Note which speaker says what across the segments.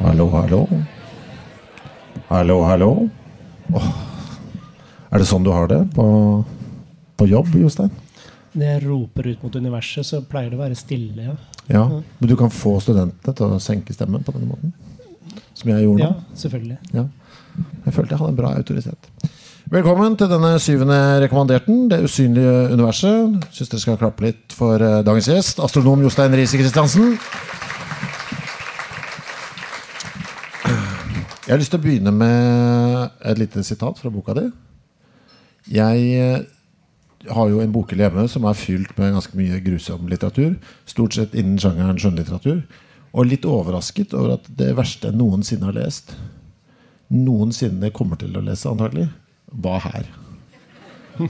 Speaker 1: Hallo, hallo. Hallo, hallo. Åh. Er det sånn du har det på, på jobb, Jostein?
Speaker 2: Når jeg roper ut mot universet, så pleier det å være stille. Ja,
Speaker 1: Ja. Men du kan få studentene til å senke stemmen på denne måten? Som jeg gjorde nå?
Speaker 2: ja selvfølgelig.
Speaker 1: Ja. Jeg følte jeg hadde en bra autoritet. Velkommen til denne syvende rekommanderten, Det usynlige universet. Syns dere skal klappe litt for eh, dagens gjest, astronom Jostein Riise Christiansen. Jeg har lyst til å begynne med et lite sitat fra boka di. Jeg eh, har jo en bokhylle hjemme som er fylt med ganske mye grusom litteratur. Stort sett innen sjangeren skjønnlitteratur. Og litt overrasket over at det verste jeg noensinne har lest, noensinne kommer til å lese antagelig, var her.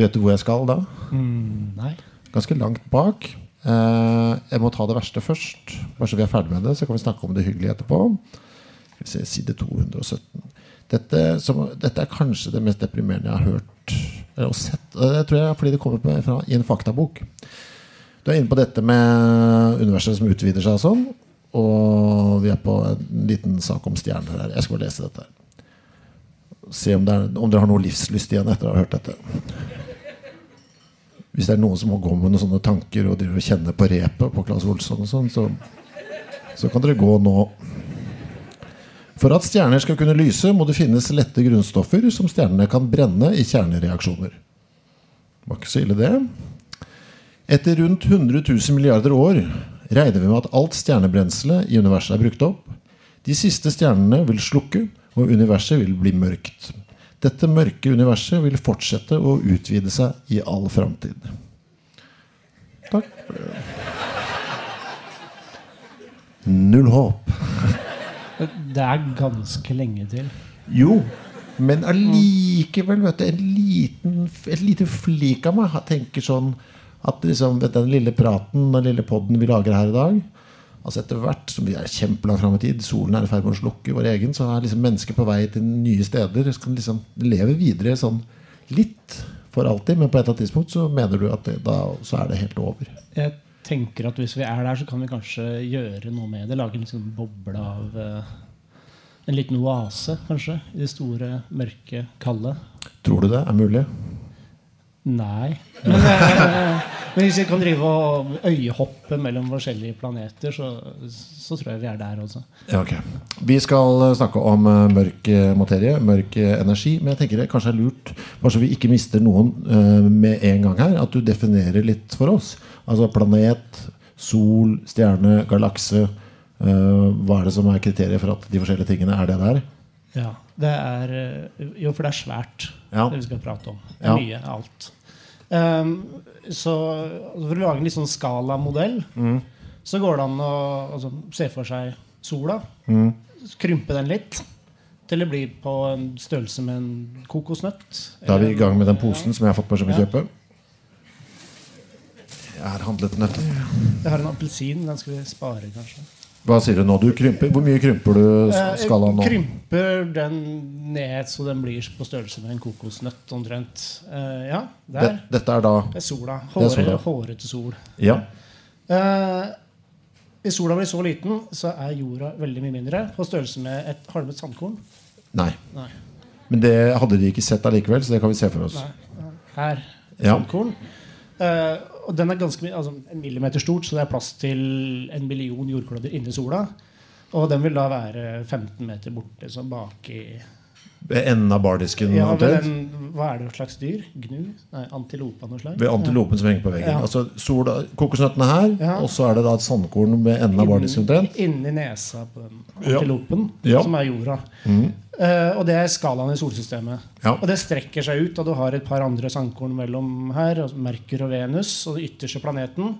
Speaker 1: Vet du hvor jeg skal da?
Speaker 2: Mm, nei.
Speaker 1: Ganske langt bak. Eh, jeg må ta det verste først. Bare så vi er ferdig med det, så kan vi snakke om det hyggelige etterpå. Skal vi se, Side 217. Dette, som, dette er kanskje det mest deprimerende jeg har hørt eller sett. Det tror jeg er fordi det kommer på, fra, i en faktabok. Du er inne på dette med universet som utvider seg og sånn. Og vi er på en liten sak om stjerner her. Jeg skal bare lese dette. Se om, er, om dere har noe livslyst igjen etter å ha hørt dette. Hvis det er noen som må gå med noen sånne tanker og driver og kjenner på repet på Claes Olsson, og sånn, så, så kan dere gå nå. For at stjerner skal kunne lyse, må det finnes lette grunnstoffer som stjernene kan brenne i kjernereaksjoner. Det var ikke så ille, det. Etter rundt 100 000 milliarder år regner vi med at alt stjernebrenselet i universet er brukt opp. De siste stjernene vil slukke, og universet vil bli mørkt. Dette mørke universet vil fortsette å utvide seg i all framtid. Takk. Null håp.
Speaker 2: Det er ganske lenge til.
Speaker 1: Jo, men allikevel, vet du, en liten, et lite flik av meg tenker sånn at liksom, vet den lille praten, den lille podden vi lager her i dag Altså Etter hvert som vi er kjempelangt fram i tid, solen er i ferd med å slukke vår egen, så er liksom mennesker på vei til nye steder. Så kan liksom leve videre sånn litt for alltid, men på et eller annet tidspunkt så mener du at det, da så er det helt over.
Speaker 2: Jeg tenker at hvis vi er der, så kan vi kanskje gjøre noe med det. Lage en sånn boble av eh, en liten oase, kanskje. I det store, mørke, kalde.
Speaker 1: Tror du det er mulig?
Speaker 2: Nei. Men, eh, men hvis vi kan drive og øyehoppe mellom forskjellige planeter, så, så tror jeg vi er der også.
Speaker 1: Ja, okay. Vi skal eh, snakke om mørk materie, mørk energi. Men jeg tenker det kanskje er lurt, bare så vi ikke mister noen med en gang her, at du definerer litt for oss. Altså planet, sol, stjerne, galakse. eh, hva er det som er kriteriet for at de forskjellige tingene er det der?
Speaker 2: Ja, det er eh, Jo, for det er svært,
Speaker 1: Ja.
Speaker 2: det vi skal prate om. Det er
Speaker 1: Ja.
Speaker 2: mye. Alt. Um, så for å lage en litt sånn skalamodell,
Speaker 1: Mm.
Speaker 2: så går det an å altså, se for seg sola.
Speaker 1: Mm.
Speaker 2: Krympe den litt til det blir på en størrelse med en kokosnøtt.
Speaker 1: Da er vi i gang med den posen som jeg har fått på som å
Speaker 2: Ja.
Speaker 1: kjøpe. Jeg har handlet nøtter.
Speaker 2: Jeg har en appelsin. Den skal vi spare, kanskje.
Speaker 1: Hva sier du nå? Du krymper. Hvor mye krymper du
Speaker 2: skala
Speaker 1: skalaen nå?
Speaker 2: Krymper den ned så den blir på størrelse med en kokosnøtt omtrent. Eh, ja, der.
Speaker 1: dette er da
Speaker 2: Det er sola.
Speaker 1: Er
Speaker 2: Håre. Hårete sol.
Speaker 1: Ja.
Speaker 2: Eh, hvis sola blir så liten, så er jorda veldig mye mindre. På størrelse med et halvet sandkorn.
Speaker 1: Nei.
Speaker 2: Nei.
Speaker 1: Men det hadde de ikke sett allikevel, så det kan vi se for oss.
Speaker 2: Nei. Her. Et
Speaker 1: Ja.
Speaker 2: sandkorn. Eh, og den er ganske altså en millimeter stort, så det er plass til en million jordklodder inni sola. Og den vil da være 15 meter borte, så baki
Speaker 1: Ved enden av bardisken?
Speaker 2: ja, den, Hva er det slags dyr? Gnu? Nei, antilope av noe slag?
Speaker 1: Ved antilopen som henger på veggen.
Speaker 2: Ja.
Speaker 1: Altså sola, Kokosnøttene her,
Speaker 2: Ja.
Speaker 1: og så er det da et sandkorn ved enden av bardisken. omtrent.
Speaker 2: Inni nesa på den antilopen,
Speaker 1: Ja.
Speaker 2: som er jorda. Eh, og det er skalaen i solsystemet.
Speaker 1: Ja.
Speaker 2: Og det strekker seg ut, og du har et par andre sandkorn mellom her. altså Merkur og Venus, og den ytterste planeten,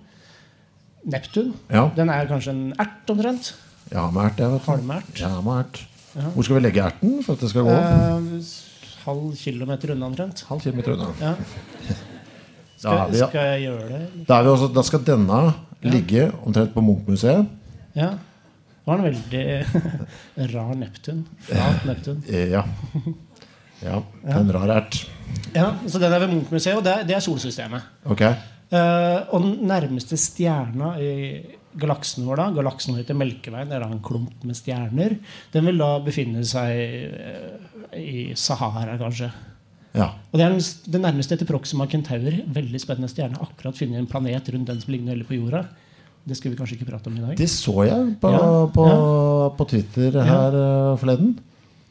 Speaker 2: Neptun.
Speaker 1: Ja.
Speaker 2: Den er kanskje en ert omtrent.
Speaker 1: Ja, med ert. Jeg vet.
Speaker 2: Halmert.
Speaker 1: Ja, med ert. Hvor skal vi legge erten for at det skal gå?
Speaker 2: Uh, halv kilometer unna omtrent.
Speaker 1: Halv kilometer unna.
Speaker 2: Ja. Skal,
Speaker 1: vi, ja.
Speaker 2: skal jeg gjøre det?
Speaker 1: Da, vi også, da skal denne ligge omtrent på Munch-museet.
Speaker 2: Ja. Det var en veldig rar Neptun. Flat Neptun.
Speaker 1: Eh, Ja. ja. En rar ert.
Speaker 2: Ja, så den er ved Munch-museet, og det det er solsystemet.
Speaker 1: Okay.
Speaker 2: Uh, og den nærmeste stjerna i galaksen vår, da, galaksen vår heter Melkeveien, det er da en klump med stjerner, den vil da befinne seg eh, i Sahara, kanskje.
Speaker 1: Ja.
Speaker 2: Og det er den, den nærmeste etter Proxima Centauri. Veldig spennende stjerne. Akkurat funnet en planet rundt den som ligner veldig på jorda. Det skal vi kanskje ikke prate om i dag.
Speaker 1: Det så jeg på,
Speaker 2: Ja,
Speaker 1: på, på Twitter her eh, forleden.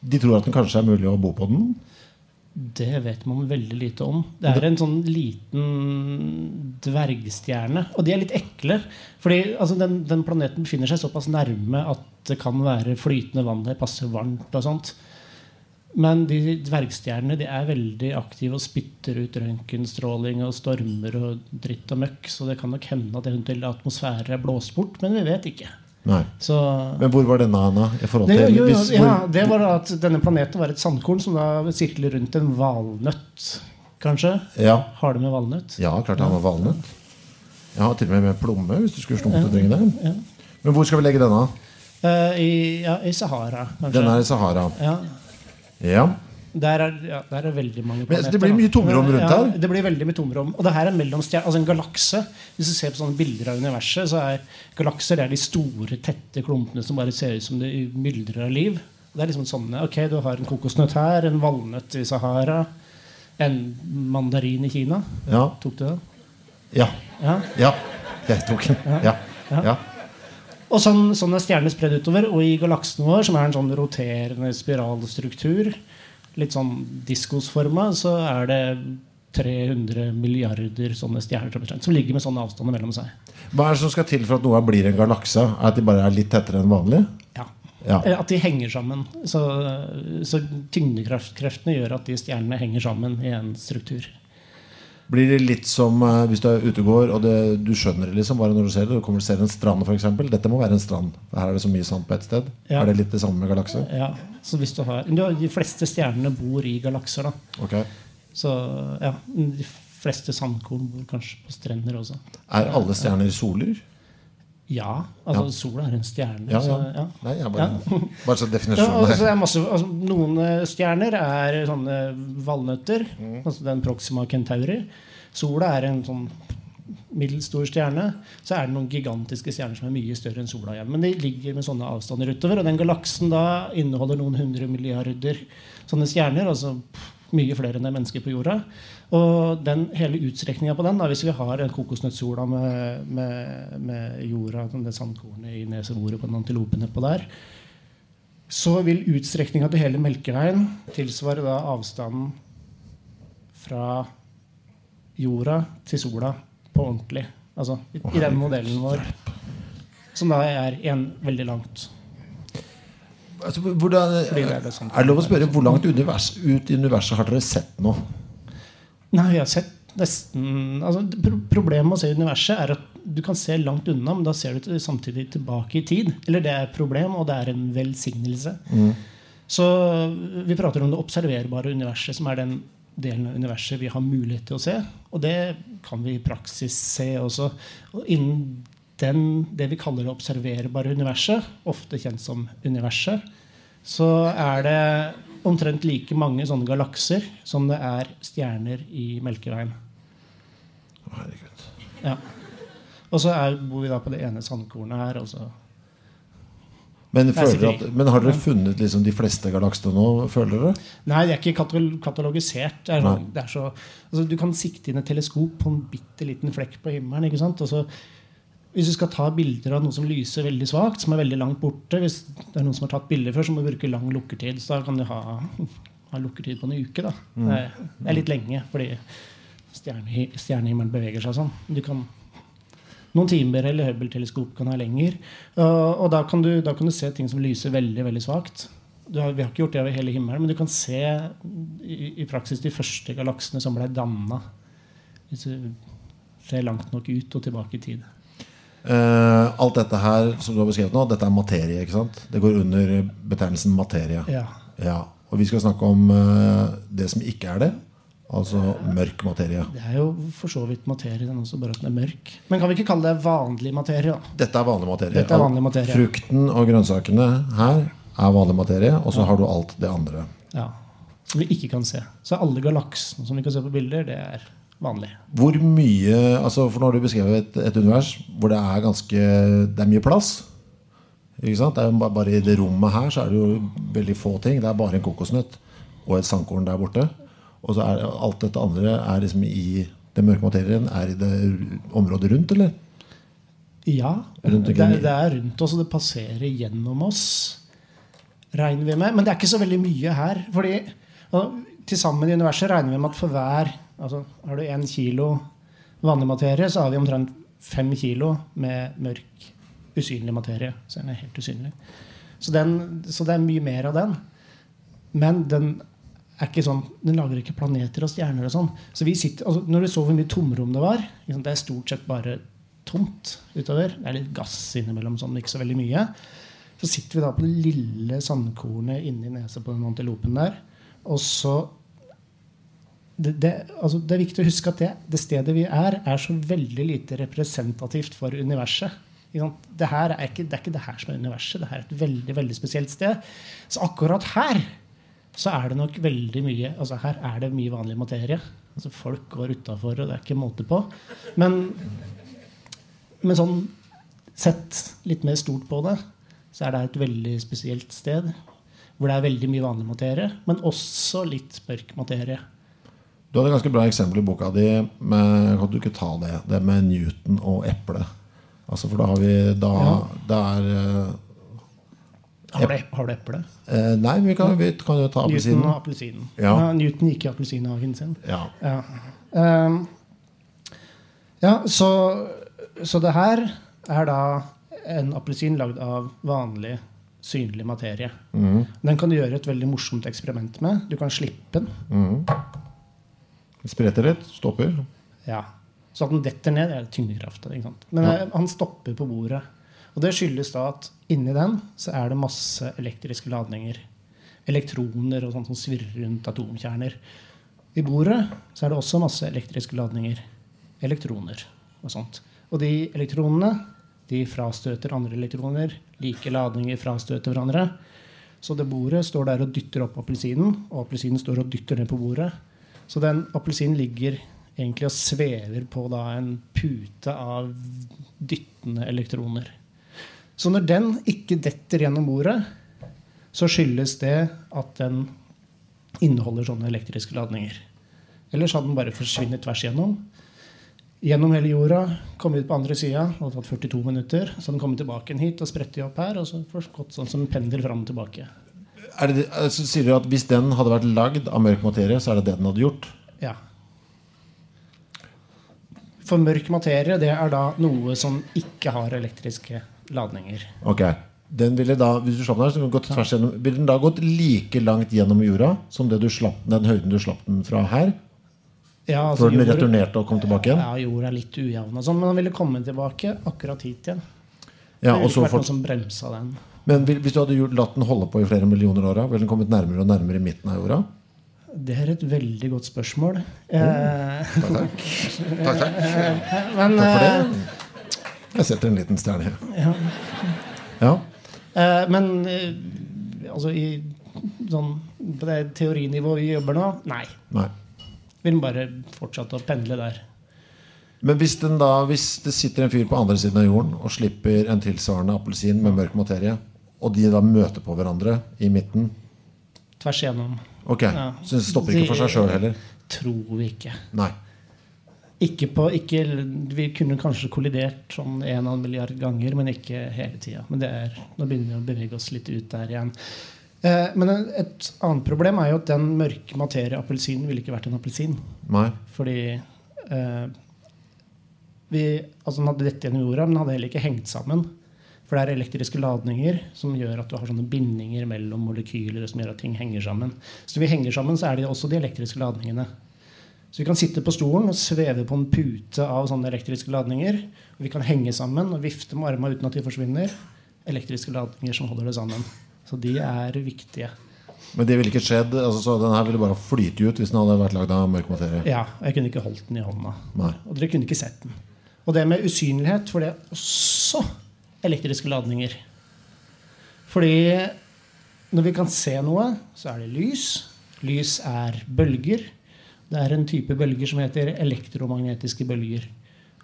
Speaker 1: De tror at den kanskje er mulig å bo på den.
Speaker 2: Det vet man veldig lite om. Det er en sånn liten dvergstjerne. Og de er litt ekle. Fordi altså, den, den planeten befinner seg såpass nærme at det kan være flytende vann der, passe varmt og sånt. Men de dvergstjernene de er veldig aktive og spytter ut røntgenstråling og stormer og dritt og møkk. Så det kan nok hende at eventuell atmosfærer er blåst bort, men vi vet ikke. Så
Speaker 1: Men hvor var denne, forhold
Speaker 2: det, jo, jo, ja, det var at denne planeten var et sandkorn som da sirkler rundt en valnøtt, kanskje.
Speaker 1: ja.
Speaker 2: Har det med valnøtt?
Speaker 1: ja, klart det har med valnøtt. Jeg har til og med med plomme, hvis du skulle slumpe ja, det. Men hvor skal vi legge denne?
Speaker 2: Uh, i, ja, I Sahara, kanskje.
Speaker 1: Den er i Sahara.
Speaker 2: ja,
Speaker 1: Ja.
Speaker 2: der, er, ja, der er veldig mange
Speaker 1: Men,
Speaker 2: planeter.
Speaker 1: Men det blir mye tomrom rundt
Speaker 2: ja,
Speaker 1: her?
Speaker 2: Det blir veldig mye tomrom. Og det her er mellom altså en galakse. Hvis du ser på sånne bilder av universet, så er galakser det er de store, tette klumpene som bare ser ut som det myldrer av liv. Det er liksom sånn, ok, Du har en kokosnøtt her, en valnøtt i Sahara, en mandarin i Kina.
Speaker 1: Ja.
Speaker 2: Tok du den?
Speaker 1: Ja.
Speaker 2: Ja.
Speaker 1: ja. Jeg tok den. Ja. ja.
Speaker 2: Og sånn, sånn er stjernene spredd utover. Og i galaksen vår, som er en sånn roterende spiralstruktur, litt sånn diskosforma, så er det 300 milliarder sånne stjerner som ligger med sånne avstander mellom seg.
Speaker 1: Hva er det som skal til for at noe blir en galakse? At de bare er litt tettere enn vanlig?
Speaker 2: Ja.
Speaker 1: Ja.
Speaker 2: Eh, At de henger sammen. Så, så tyngdekreftene gjør at de stjernene henger sammen i en struktur.
Speaker 1: Blir det litt som uh, hvis du er ute og går, og det, du skjønner det liksom bare når du ser det? Du kommer og ser en strand, f.eks. Dette må være en strand. Her er det så mye sand på ett sted.
Speaker 2: Ja.
Speaker 1: Er det litt det samme med galakser?
Speaker 2: Ja, så hvis du har, De fleste stjernene bor i galakser. da
Speaker 1: Ok.
Speaker 2: Så ja, De fleste sandkorn bor kanskje på strender også.
Speaker 1: Er alle stjerner soler?
Speaker 2: Ja, altså
Speaker 1: Ja.
Speaker 2: sola er en stjerne.
Speaker 1: Ja,
Speaker 2: Så,
Speaker 1: ja.
Speaker 2: ja.
Speaker 1: Nei, bare, bare så
Speaker 2: Ja,
Speaker 1: definisjonen
Speaker 2: altså, er masse, altså, noen eh, stjerner er sånne valnøtter.
Speaker 1: Mm.
Speaker 2: Altså den Proxima Centauri. Sola er en sånn middels stor stjerne. Så er det noen gigantiske stjerner som er mye større enn sola. Men de ligger med sånne avstander utover. Og den galaksen da inneholder noen hundre milliarder sånne stjerner. Altså mye flere enn det er mennesker på jorda. Og den hele utstrekninga på den, da, hvis vi har en kokosnøttsola med, med, med jorda, sånn det sandkornet i neseboret på den antilopen nedpå der, så vil utstrekninga til hele Melkeveien tilsvare da avstanden fra jorda til sola på ordentlig. Altså i, i den modellen vår. Som da er en veldig langt.
Speaker 1: Altså, hvordan,
Speaker 2: Fordi det er det sånn.
Speaker 1: er det lov å spørre hvor langt univers, ut i universet har dere sett nå?
Speaker 2: Nei, jeg har sett nesten altså, pro Problemet med å se universet er at du kan se langt unna, men da ser du samtidig tilbake i tid. Eller det er et problem, og det er en velsignelse. Så vi prater om det observerbare universet, som er den delen av universet vi har mulighet til å se. Og det kan vi i praksis se også. Og innen den, det vi kaller det observerbare universet, ofte kjent som universet, så er det omtrent like mange sånne galakser som det er stjerner i Melkeveien.
Speaker 1: Herregud.
Speaker 2: Ja. Og så er, bor vi da på det ene sandkornet her, og så
Speaker 1: Men, at, men har dere funnet liksom de fleste galaksene nå, føler dere?
Speaker 2: Nei, de er ikke katalogisert. Det er sånn, det er så, altså, du kan sikte inn et teleskop på en bitte liten flekk på himmelen. ikke sant? Og så, hvis du skal ta bilder av noe som lyser veldig svakt, som er veldig langt borte Hvis det er noen som har tatt bilder før, så må du bruke lang lukkertid. Så da kan du ha, ha lukkertid på en uke. da.
Speaker 1: Mm.
Speaker 2: Det, er, litt lenge, fordi stjerne, stjernehimmelen beveger seg sånn. Du kan noen timer eller Hubble-teleskop kan ha lenger. Og, og da, kan du, da kan du se ting som lyser veldig veldig svakt. Du har, vi har ikke gjort det over hele himmelen, men du kan se i, i praksis de første galaksene som ble danna. Hvis du ser langt nok ut og tilbake i tid.
Speaker 1: Eh, alt dette her som du har beskrevet nå, dette er materie. ikke sant? Det går under betegnelsen materie.
Speaker 2: Ja.
Speaker 1: Ja, Og vi skal snakke om uh, det som ikke er det. Altså mørk materie.
Speaker 2: Det er jo for så vidt materie, den også, bare at den er mørk. Men kan vi ikke kalle det vanlig materie? da?
Speaker 1: Dette er vanlig materie.
Speaker 2: Dette er vanlig materie.
Speaker 1: Frukten og grønnsakene her er vanlig materie, og så har du alt det andre.
Speaker 2: Ja. Som vi ikke kan se. Så alle galaksene som vi kan se på bilder, det er vanlig.
Speaker 1: Hvor mye altså For nå har du beskrevet et, et univers hvor det er ganske Det er mye plass. Ikke sant? Det er jo ba- bare I det rommet her så er det jo veldig få ting. Det er bare en kokosnøtt og et sandkorn der borte. Og så er alt dette andre er liksom i den mørke materien er i det området rundt, eller?
Speaker 2: Ja,
Speaker 1: Rundt
Speaker 2: det, er- det er rundt oss, og det passerer gjennom oss. Regner vi med. Men det er ikke så veldig mye her. fordi og Til sammen i universet regner vi med at for hver altså Har du én kilo vanlig materie, så har vi omtrent fem kilo med mørk, usynlig materie. Så den er helt usynlig. Så, den, så det er mye mer av den. Men den er ikke sånn, den lager ikke planeter og stjerner og sånn. Så vi sitter, altså Når du så hvor mye tomrom det var Det er stort sett bare tomt utover. Det er litt gass innimellom, sånn, ikke så veldig mye. Så sitter vi da på det lille sandkornet inni nesa på den antilopen der. Og så det, det, altså det er viktig å huske at det, det stedet vi er, er så veldig lite representativt for universet. Det, her er ikke, det er ikke det her som er universet. Det her er et veldig veldig spesielt sted. Så akkurat her så er det nok veldig mye altså Her er det mye vanlig materie. Altså Folk går utafor, og det er ikke måte på. Men, men sånn sett litt mer stort på det, så er det et veldig spesielt sted. Hvor det er veldig mye vanlig materie, men også litt mørk materie.
Speaker 1: Du hadde et ganske bra eksempel i boka di. Med, kan du ikke ta det? Det med Newton og eple. Altså, for da har vi da,
Speaker 2: Ja.
Speaker 1: Det er eh,
Speaker 2: Har du, har du eple?
Speaker 1: eh, Nei, vi kan, vi kan jo ta
Speaker 2: Newton
Speaker 1: appelsinen.
Speaker 2: og appelsinen.
Speaker 1: Ja.
Speaker 2: Ja, Newton gikk i appelsinhagen sin.
Speaker 1: Ja.
Speaker 2: Ja, Um, ja så, så det her er da en appelsin lagd av vanlig, synlig materie. Den kan du gjøre et veldig morsomt eksperiment med. Du kan slippe den.
Speaker 1: Spretter litt, stopper.
Speaker 2: Ja. Så at den detter ned, er tyngdekraften. Men ja. han stopper på bordet. Og det skyldes da at inni den så er det masse elektriske ladninger. Elektroner og sånt som svirrer rundt atomkjerner. I bordet så er det også masse elektriske ladninger. Elektroner og sånt. Og de elektronene de frastøter andre elektroner. Like ladninger frastøter hverandre. Så det bordet står der og dytter opp appelsinen, og appelsinen står og dytter ned på bordet. Så den appelsinen ligger egentlig og svever på da en pute av dyttende elektroner. Så når den ikke detter gjennom bordet, så skyldes det at den inneholder sånne elektriske ladninger. Ellers hadde den bare forsvunnet tvers igjennom. Gjennom hele jorda, kommet ut på andre sida, det hadde tatt 42 minutter. Så hadde den kommet tilbake hit og spredt opp her, og så gått sånn som en pendel fram og tilbake.
Speaker 1: Det, altså, sier du at Hvis den hadde vært lagd av mørk materie, så er det det den hadde gjort?
Speaker 2: Ja. For mørk materie det er da noe som ikke har elektriske ladninger.
Speaker 1: Ok den ville da, hvis du slapp den her, så ville den gått tvers gjennom Ville den da gått like langt gjennom jorda som det du slapp, den høyden du slapp den fra her?
Speaker 2: Ja, altså,
Speaker 1: Før den
Speaker 2: jord-
Speaker 1: returnerte og kom tilbake igjen?
Speaker 2: Ja, jorda er litt ujevn, og sånn, men den ville komme tilbake akkurat hit igjen.
Speaker 1: Ja,
Speaker 2: det ville ikke vært
Speaker 1: noen
Speaker 2: noe som bremsa den.
Speaker 1: Men hvis du hadde latt den holde på i flere millioner år, ville den kommet nærmere og nærmere midten av jorda?
Speaker 2: Det er et veldig godt spørsmål. Eh,
Speaker 1: Takk, takk.
Speaker 2: men
Speaker 1: Takk for
Speaker 2: eh,
Speaker 1: det. Jeg setter en liten stjerne.
Speaker 2: Ja.
Speaker 1: Ja.
Speaker 2: eh, men eh, altså i sånn På det teorinivået vi jobber nå, nei.
Speaker 1: Nei.
Speaker 2: Vil den bare fortsette å pendle der.
Speaker 1: Men hvis, den da, hvis det sitter en fyr på andre siden av jorden og slipper en tilsvarende appelsin med mørk materie, og de da møter på hverandre i midten.
Speaker 2: Tvers igjennom.
Speaker 1: Ok,
Speaker 2: Ja.
Speaker 1: Så det stopper ikke for seg sjøl heller?
Speaker 2: Tror vi ikke.
Speaker 1: Nei.
Speaker 2: Ikke på, ikke, vi kunne kanskje kollidert sånn en og en milliard ganger, men ikke hele tida. Men det er, nå begynner vi å bevege oss litt ut der igjen. Eh, men et annet problem er jo at den mørke materie-appelsinen ville ikke vært en appelsin. Fordi eh, vi, altså Den hadde dette gjennom jorda, men den hadde heller ikke hengt sammen. For det er elektriske ladninger som gjør at du har sånne bindinger mellom molekyler som gjør at ting henger sammen. Så når vi henger sammen, så er det også de elektriske ladningene. Så vi kan sitte på stolen og sveve på en pute av sånne elektriske ladninger. Og vi kan henge sammen og vifte med armene uten at de forsvinner. Elektriske ladninger som holder det sammen. Så de er viktige.
Speaker 1: Men det ville ikke skjedd. Altså, så den her ville bare flyte ut hvis den hadde vært lagd av mørk materie?
Speaker 2: Ja, jeg kunne ikke holdt den i hånda.
Speaker 1: Nei.
Speaker 2: Og dere kunne ikke sett den. Og det med usynlighet, for det også elektriske ladninger. Fordi når vi kan se noe, så er det lys. Lys er bølger. Det er en type bølger som heter elektromagnetiske bølger.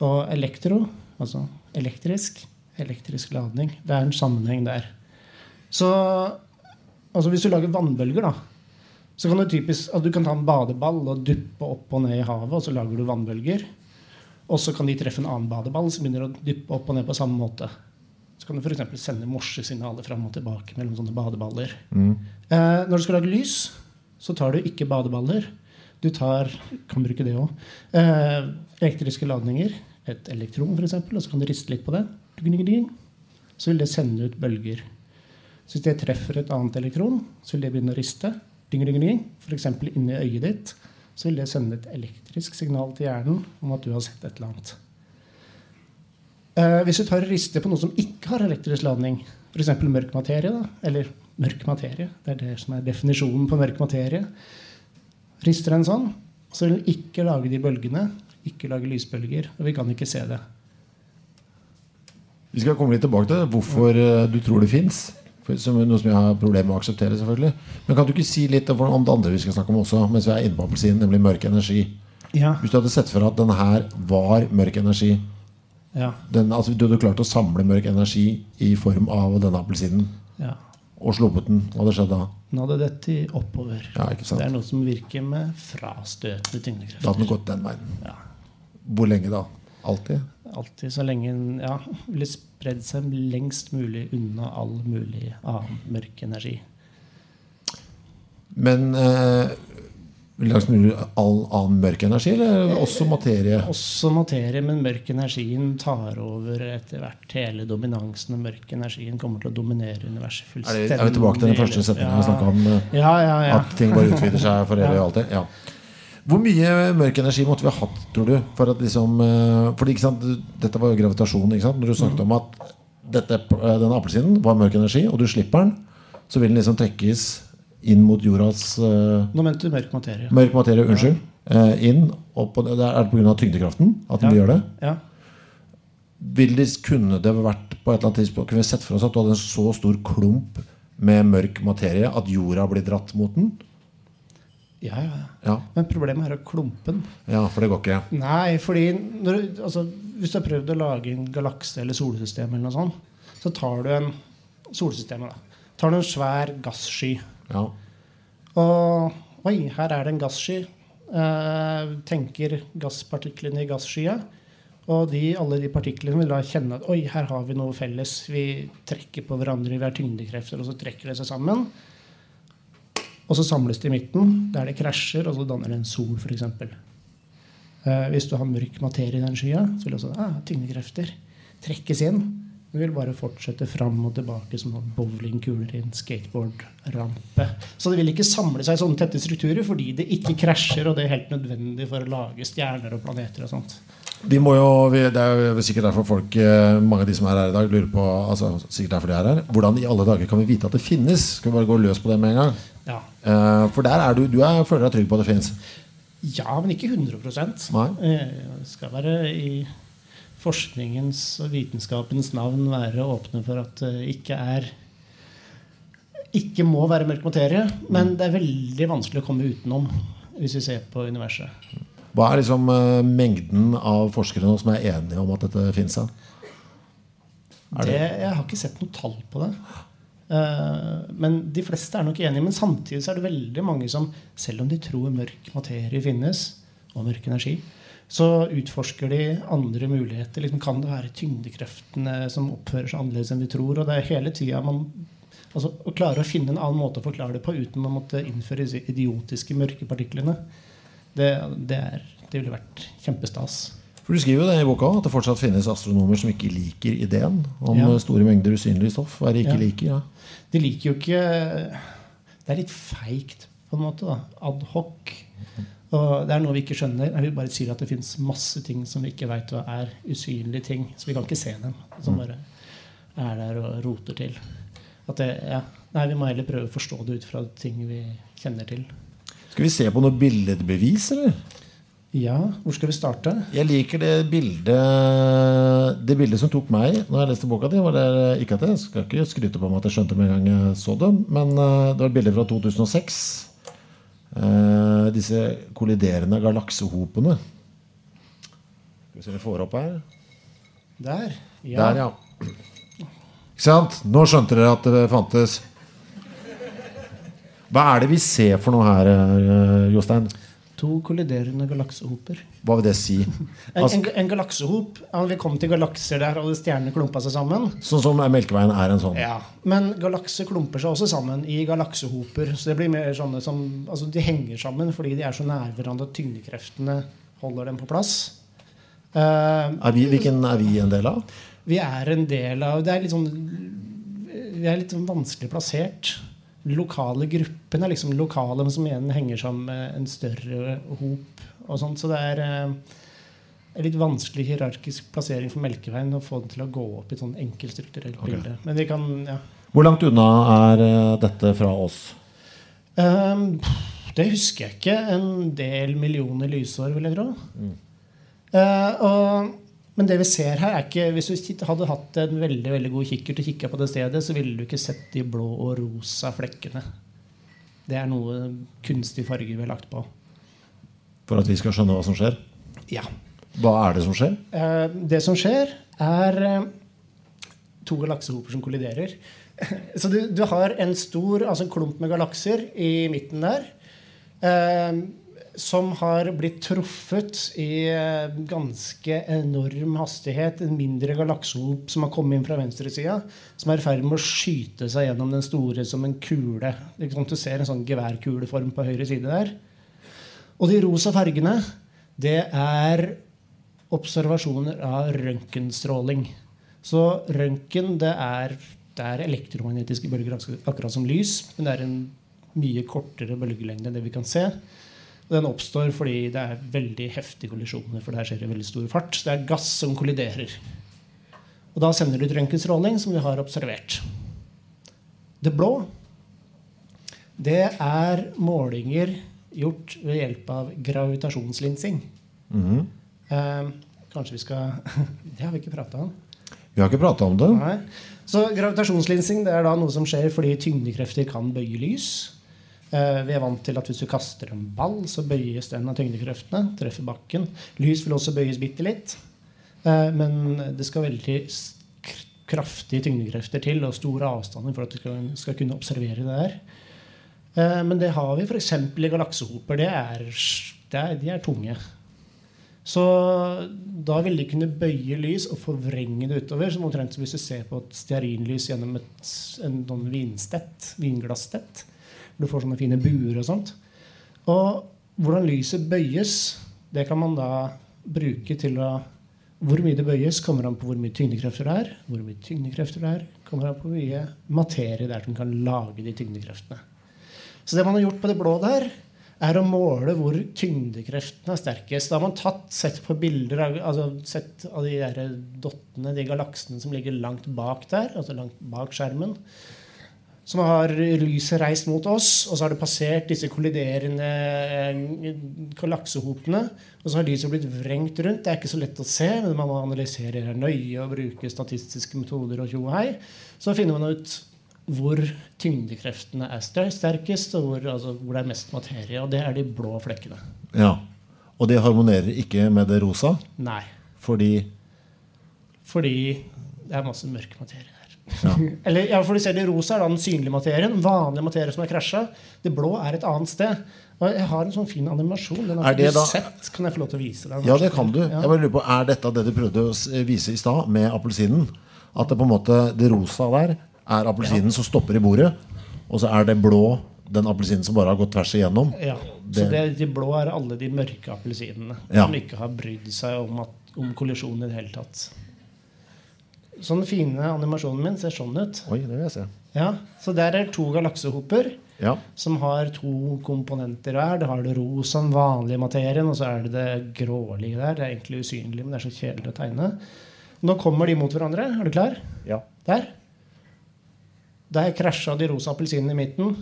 Speaker 2: Og elektro, altså elektrisk, elektrisk ladning, det er en sammenheng der. Så altså hvis du lager vannbølger, da, så kan du typisk at du kan ta en badeball og duppe opp og ned i havet, og så lager du vannbølger. Og så kan de treffe en annen badeball som begynner å dyppe opp og ned på samme måte. Så kan du f.eks. sende morsesignaler fram og tilbake mellom sånne badeballer. Eh, når du skal lage lys, så tar du ikke badeballer. Du tar kan bruke det også, eh, elektriske ladninger, et elektron f.eks., og så kan du riste litt på det. Så vil det sende ut bølger. Så hvis det treffer et annet elektron, så vil det begynne å riste. F.eks. inni øyet ditt. Så vil det sende et elektrisk signal til hjernen om at du har sett et eller annet. Eh, hvis du tar og rister på noe som ikke har elektrisk ladning, f.eks. mørk materie, da, eller mørk materie, det er det som er definisjonen på mørk materie, rister en sånn, så vil den ikke lage de bølgene, ikke lage lysbølger, og vi kan ikke se det.
Speaker 1: Vi skal komme litt tilbake til hvorfor eh, du tror det fins. Noe som jeg har problemer med å akseptere. selvfølgelig Men kan du ikke si litt om om det andre vi skal snakke om også, mens vi er inne på appelsinen, nemlig mørk energi?
Speaker 2: Ja,
Speaker 1: Hvis du hadde sett for deg at denne her var mørk energi
Speaker 2: ja,
Speaker 1: den, altså, Du hadde klart å samle mørk energi i form av denne appelsinen
Speaker 2: ja.
Speaker 1: og sluppet den. Hva hadde skjedd da?
Speaker 2: Den hadde dette oppover.
Speaker 1: Ja?
Speaker 2: Det er noe som virker med frastøtende
Speaker 1: Da hadde den
Speaker 2: tyngdekrefter.
Speaker 1: gått den veien.
Speaker 2: Ja.
Speaker 1: Hvor lenge da? Alltid?
Speaker 2: Alltid så lenge den ja, ville spredd seg lengst mulig unna all mulig annen mørk energi.
Speaker 1: Men eh, all annen mørk energi, eller også materie?
Speaker 2: Også materie, men mørk energien tar over etter hvert hele dominansen. Og mørk energien kommer til å dominere universet
Speaker 1: Er,
Speaker 2: fullstendig.
Speaker 1: det, er vi tilbake til den første setningen vi snakka om? eh,
Speaker 2: Ja, ja, ja.
Speaker 1: At ting bare utvider seg for evig og alltid? Ja. Hvor mye mørk energi måtte vi ha hatt, tror du? For at liksom, eh, fordi, Dette var jo gravitasjon. Ikke sant? Når du snakket om at dette, eh, denne appelsinen var mørk energi, og du slipper den, så vil den liksom trekkes inn mot jordas eh,
Speaker 2: Nå mente du mørk materie.
Speaker 1: Mørk materie, unnskyld. eh, inn. Opp, og det er det pga. tyngdekraften at den
Speaker 2: Ja.
Speaker 1: gjør det?
Speaker 2: Ja.
Speaker 1: Vil det, kunne det vært på et eller annet tidspunkt Kunne vi sett for oss at du hadde en så stor klump med mørk materie at jorda blir dratt mot den?
Speaker 2: Ja, ja, ja.
Speaker 1: Ja,
Speaker 2: Men problemet er å klumpe den.
Speaker 1: ja for det går ikke.
Speaker 2: Nei, fordi når, altså, hvis du har prøvd å lage en galakse eller solsystem, eller noe sånt, så tar du en solsystemet da, tar du en svær gassky.
Speaker 1: Ja.
Speaker 2: Og oi, her er det en gassky. Eh, tenker gasspartiklene i gasskya. Og de, alle de partiklene vil da kjenne at oi, her har vi noe felles. Vi trekker på hverandre, vi har tyngdekrefter, og så trekker det seg sammen. Og så samles de i midten, der det krasjer, og så danner det en sol, f.eks. Eh, hvis du har mørk materie i den skya, så vil også ah, tyngdekrefter trekkes inn. Den vil bare fortsette fram og tilbake som bowlingkuler i en skateboardrampe. Så det vil ikke samle seg i sånne tette strukturer fordi det ikke krasjer, og det er helt nødvendig for å lage stjerner og planeter og sånt.
Speaker 1: De må jo, det er jo sikkert derfor folk, eh, mange av de som er her i dag, lurer på altså, sikkert derfor de er her, hvordan i alle dager kan vi vite at det finnes? Skal vi bare gå løs på det med en gang?
Speaker 2: Ja,
Speaker 1: Eh, for der er du, du er, føler deg trygg på at det finnes?
Speaker 2: ja men ikke 100
Speaker 1: Nei.
Speaker 2: Jeg Det skal være i forskningens og vitenskapens navn være åpne for at det ikke er ikke må være mørk materie, men det er veldig vanskelig å komme utenom hvis vi ser på universet.
Speaker 1: Hva er liksom uh, mengden av forskere nå som er enige om at dette
Speaker 2: det- jeg har ikke sett noe tall på det. Uh, men de fleste er nok enige. Men samtidig så er det veldig mange som, selv om de tror mørk materie finnes, og mørk energi, så utforsker de andre muligheter. Liksom, kan det være tyngdekreftene som oppfører seg annerledes enn vi tror? Og det er hele tiden man altså, Å klare å finne en annen måte å forklare det på uten å måtte innføre disse idiotiske mørke partiklene, det, det, er, det ville vært kjempestas.
Speaker 1: For Du skriver jo det i boka at det fortsatt finnes astronomer som ikke liker ideen om
Speaker 2: Ja.
Speaker 1: store mengder usynlig stoff. Hva er det ikke
Speaker 2: Ja.
Speaker 1: liker? Ja.
Speaker 2: De liker jo ikke Det er litt feigt, på en måte. da, Ad hoc. Og det er noe vi ikke skjønner. Jeg vil bare si at det fins masse ting som vi ikke veit hva er. Usynlige ting. Så vi kan ikke se dem. Som bare er der og roter til. At det, ja, nei, Vi må heller prøve å forstå det ut fra ting vi kjenner til.
Speaker 1: Skal vi se på noe billedbevis, eller?
Speaker 2: Ja, hvor skal vi starte?
Speaker 1: Jeg liker det bildet Det bildet som tok meg når jeg leste boka di. Var det, ikke at Jeg skal ikke skryte på meg at jeg skjønte med en gang jeg så det, men eh, det var et bilde fra 2006. Eh, disse kolliderende galaksehopene. Skal vi se om vi får opp her.
Speaker 2: Der.
Speaker 1: Der, ja. Ikke sant? Nå skjønte dere at det fantes. Hva er det vi ser for noe her, eh, Jostein?
Speaker 2: To kolliderende galaksehoper.
Speaker 1: Hva vil det si?
Speaker 2: En,
Speaker 1: Altså,
Speaker 2: en, en galaksehop ja, Vi kom til galakser der alle stjernene klumpa seg sammen.
Speaker 1: sånn som Melkeveien er en sånn.
Speaker 2: Ja, Men galakser klumper seg også sammen i galaksehoper. Så det blir mer sånne som Altså de henger sammen fordi de er så nær hverandre at tyngdekreftene holder dem på plass. Uh,
Speaker 1: Er vi, hvilken er vi en del av?
Speaker 2: vi er en del av Det er litt sånn Vi er litt sånn vanskelig plassert. Lokale gruppen er liksom lokale, som igjen henger sammen med en større hop. og sånt, Så det er eh, en litt vanskelig hierarkisk plassering for Melkeveien å få den til å gå opp i et sånn enkelt strukturelt bilde. Men vi kan ja,
Speaker 1: Hvor langt unna er eh, dette fra oss?
Speaker 2: Um, det husker jeg ikke. En del millioner lysår, vil jeg tro. Eh, og, men det vi ser her, er ikke Hvis du hadde hatt en veldig veldig god kikkert og kikka på det stedet, så ville du ikke sett de blå og rosa flekkene. Det er noe kunstig farge vi har lagt på.
Speaker 1: For at vi skal skjønne hva som skjer?
Speaker 2: Ja.
Speaker 1: Hva er det som skjer?
Speaker 2: Eh, det som skjer, er eh, to galaksehoper som kolliderer. Så du, du har en stor altså en klump med galakser i midten der. Som har blitt truffet i eh, ganske enorm hastighet. En mindre galaksehop som har kommet inn fra venstresida. Som er i ferd med å skyte seg gjennom den store som en kule. Ikke? Du ser en sånn geværkuleform på høyre side der. Og de rosa fargene, det er observasjoner av røntgenstråling. Så røntgen det er, det er elektromagnetiske bølger, akkurat som lys, men det er en mye kortere bølgelengde enn det vi kan se. Den oppstår fordi det er veldig heftige kollisjoner, for der skjer det veldig stor fart. Så det er gass som kolliderer. Og da sender du ut røntgenstråling, som vi har observert. Det blå, det er målinger gjort ved hjelp av gravitasjonslinsing. Eh, kanskje vi skal Det har vi ikke prata om.
Speaker 1: Vi har ikke prata om det.
Speaker 2: Nei. Så gravitasjonslinsing det er da noe som skjer fordi tyngdekrefter kan bøye lys. Eh, vi er vant til at hvis du kaster en ball, så bøyes den av tyngdekreftene. Treffer bakken. Lys vil også bøyes bitte litt. Eh, men det skal veldig kraftige tyngdekrefter til og store avstander for at du skal, kunne observere det der. Eh, men det har vi f.eks. i galaksehoper. Det er, det er, de er tunge. Så da vil de kunne bøye lys og forvrenge det utover. Som omtrent hvis du ser på et stearinlys gjennom et en sånn vinstett. Du får sånne fine buer og sånt. Og hvordan lyset bøyes, det kan man da bruke til å Hvor mye det bøyes, kommer an på hvor mye tyngdekrefter det er. Hvor mye tyngdekrefter det er, kommer an på hvor mye materie det er som kan lage de tyngdekreftene. Så det man har gjort på det blå der, er å måle hvor tyngdekreftene er sterkest. Da har man tatt, sett på bilder av, altså sett av de der dottene, de galaksene som ligger langt bak der, altså langt bak skjermen. Som har lyset reist mot oss, og så har det passert disse kolliderende laksehopene. galaksehopene. Og så har lyset blitt vrengt rundt. Det er ikke så lett å se, men man må analysere det nøye og bruke statistiske metoder og tjo og hei. Så finner man ut hvor tyngdekreftene er sterkest, og hvor, altså, hvor det er mest materie. Og det er de blå flekkene.
Speaker 1: Ja. Og det harmonerer ikke med det rosa,
Speaker 2: Nei.
Speaker 1: fordi
Speaker 2: Fordi det er masse mørk materie der. Eller ja, for du ser Det rosa er da den synlige materien. Vanlig materie som er krasja. Det blå er et annet sted. Og jeg har en sånn fin animasjon. Den har ikke du
Speaker 1: da-
Speaker 2: sett. Kan jeg få lov til å vise deg? den?
Speaker 1: Ja, det kan du.
Speaker 2: Ja.
Speaker 1: Jeg bare lurer på, Er dette det du prøvde å vise i stad med appelsinen? At det på en måte, det rosa der er appelsinen som stopper i bordet, og så er det blå den appelsinen som bare har gått tvers igjennom?
Speaker 2: Ja, så det, De blå er alle de mørke appelsinene
Speaker 1: Ja.
Speaker 2: som ikke har brydd seg om, at, om kollisjonen i det hele tatt. Sånn fine animasjonen min ser sånn ut.
Speaker 1: Oi, det vil jeg se.
Speaker 2: Ja, Så der er to galaksehoper
Speaker 1: Ja.
Speaker 2: som har to komponenter hver. Det har det rosa, den vanlige materien, og så er det det grålige der. Det er egentlig usynlig, men det er så kjedelig å tegne. Nå kommer de mot hverandre. Er du klar?
Speaker 1: ja.
Speaker 2: Der. Der krasja de rosa appelsinene i midten,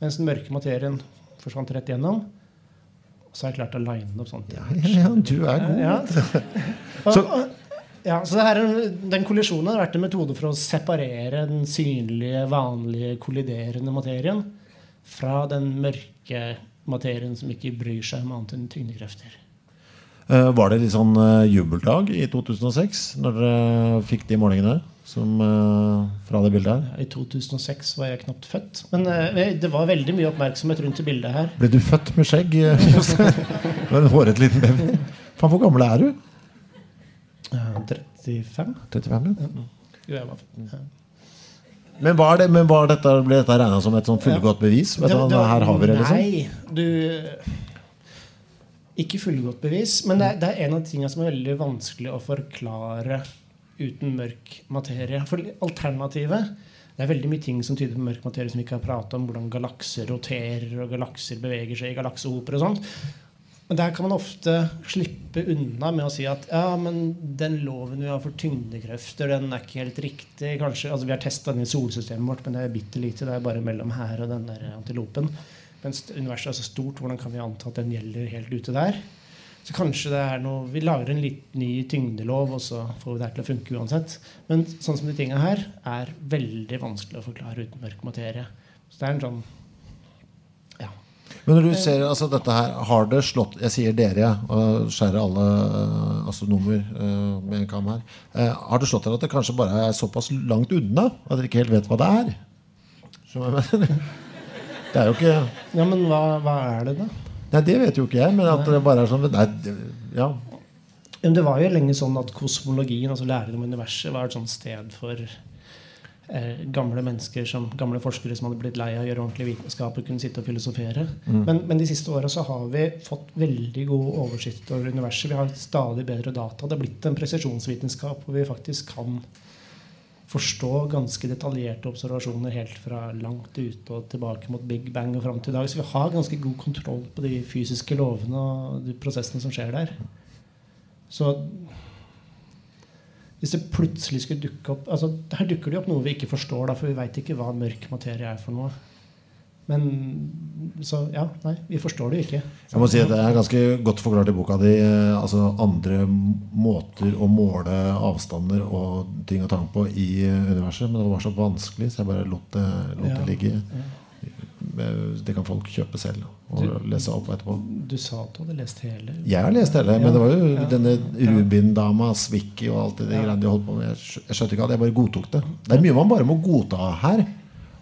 Speaker 2: mens den mørke materien forsvant rett gjennom. Og så har jeg klart å line opp sånn.
Speaker 1: Ja, ja, du er god.
Speaker 2: Ja. Og, ja, så det her, er- den kollisjonen har vært en metode for å separere den synlige, vanlige, kolliderende materien fra den mørke materien som ikke bryr seg om annet enn tyngdekrefter.
Speaker 1: Eh, var det litt sånn eh, jubeldag i 2006 når dere fikk de målingene som, eh, fra det bildet her?
Speaker 2: I 2006 var jeg knapt født. Men det var veldig mye oppmerksomhet rundt det bildet her.
Speaker 1: Ble du født med skjegg? det var en håret liten baby. Faen, hvor gammel er du?
Speaker 2: Eh, 35?
Speaker 1: 35? ja.
Speaker 2: Var født. Ja.
Speaker 1: Men var, det, men var dette, ble dette regna som et sånn fullgodt bevis? Vet du, hva, her har vi det, liksom?
Speaker 2: Nei, du Ikke fullgodt bevis. Men det er, det er en av de tingene som er veldig vanskelig å forklare uten mørk materie. For alternativet Det er veldig mye ting som tyder på mørk materie som vi ikke har prata om. Hvordan galakser roterer, og galakser beveger seg i galaksehoper og sånt. Men der kan man ofte slippe unna med å si at ja, men den loven vi har for tyngdekrefter, den er ikke helt riktig. Kanskje, altså Vi har testa den i solsystemet vårt, men det er bitte lite. Det er bare mellom her og den der antilopen. Mens universet er så stort, hvordan kan vi anta at den gjelder helt ute der? Så kanskje det er noe Vi lager en litt ny tyngdelov, og så får vi det her til å funke uansett. Men sånn som de tinga her er veldig vanskelig å forklare uten mørk materie. Så det er en sånn.
Speaker 1: Men når du ser altså, dette her, har det slått Jeg sier dere, og skjærer alle uh, astronomer eh, med en kam her. Eh, har det slått dere at det kanskje bare er såpass langt unna at dere ikke helt vet hva det er? Det er jo ikke
Speaker 2: Ja, men hva, hva er det, da?
Speaker 1: Nei, det vet jo ikke jeg, men at det bare er sånn nei, det, Ja.
Speaker 2: Men det var jo lenge sånn at kosmologien, altså læren om universet, var et sånt sted for eh, gamle mennesker, som, gamle forskere som hadde blitt lei av å gjøre ordentlig vitenskap og kunne sitte og filosofere. Men, men de siste åra så har vi fått veldig god oversikt over universet. Vi har stadig bedre data. Det er blitt en presisjonsvitenskap hvor vi faktisk kan forstå ganske detaljerte observasjoner helt fra langt ute og tilbake mot Big Bang og fram til i dag. Så vi har ganske god kontroll på de fysiske lovene og de prosessene som skjer der. Så hvis det plutselig skulle dukke opp altså Her dukker det opp noe vi ikke forstår, da, for vi veit ikke hva mørk materie er for noe. Men så ja, nei, vi forstår det jo ikke.
Speaker 1: Jeg må si at Det er ganske godt forklart i boka di. eh, Altså andre måter å måle avstander og ting og tang på i universet. Men det var så vanskelig, så jeg bare lot det, lot det
Speaker 2: Ja.
Speaker 1: ligge. Eh, Det kan folk kjøpe selv og lese opp etterpå.
Speaker 2: Du sa at du hadde lest hele.
Speaker 1: Jeg har lest hele, men det var jo
Speaker 2: Ja.
Speaker 1: denne Rubin-dama, Swicky og alt det de
Speaker 2: Ja.
Speaker 1: greiene de holdt på med. Jeg Jeg skjønte ikke at jeg bare godtok det. Det er mye man bare må godta her.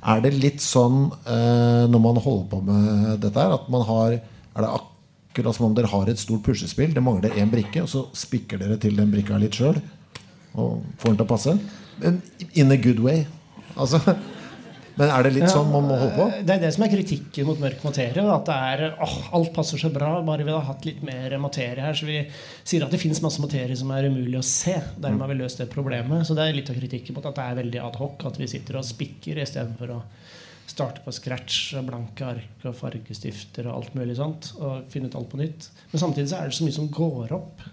Speaker 1: Er det litt sånn eh, når man holder på med dette her, at man har Er det akkurat som om dere har et stort puslespill? Det mangler én brikke, og så spikker dere til den brikka litt sjøl og får den til å passe? Men in a good way. Altså Men er det litt sånn man må holde på?
Speaker 2: Det er det som er kritikken mot mørk materie. At det er, åh, alt passer så bra, bare vi hadde hatt litt mer materie her. Så vi sier at det fins masse materie som er umulig å se. Dermed har vi løst det problemet. Så det er litt av kritikken mot at det er veldig adhoc. At vi sitter og spikker istedenfor å starte på scratch blanke ark og fargestifter og alt mulig sånt. Og finne ut alt på nytt. Men samtidig så er det så mye som går opp.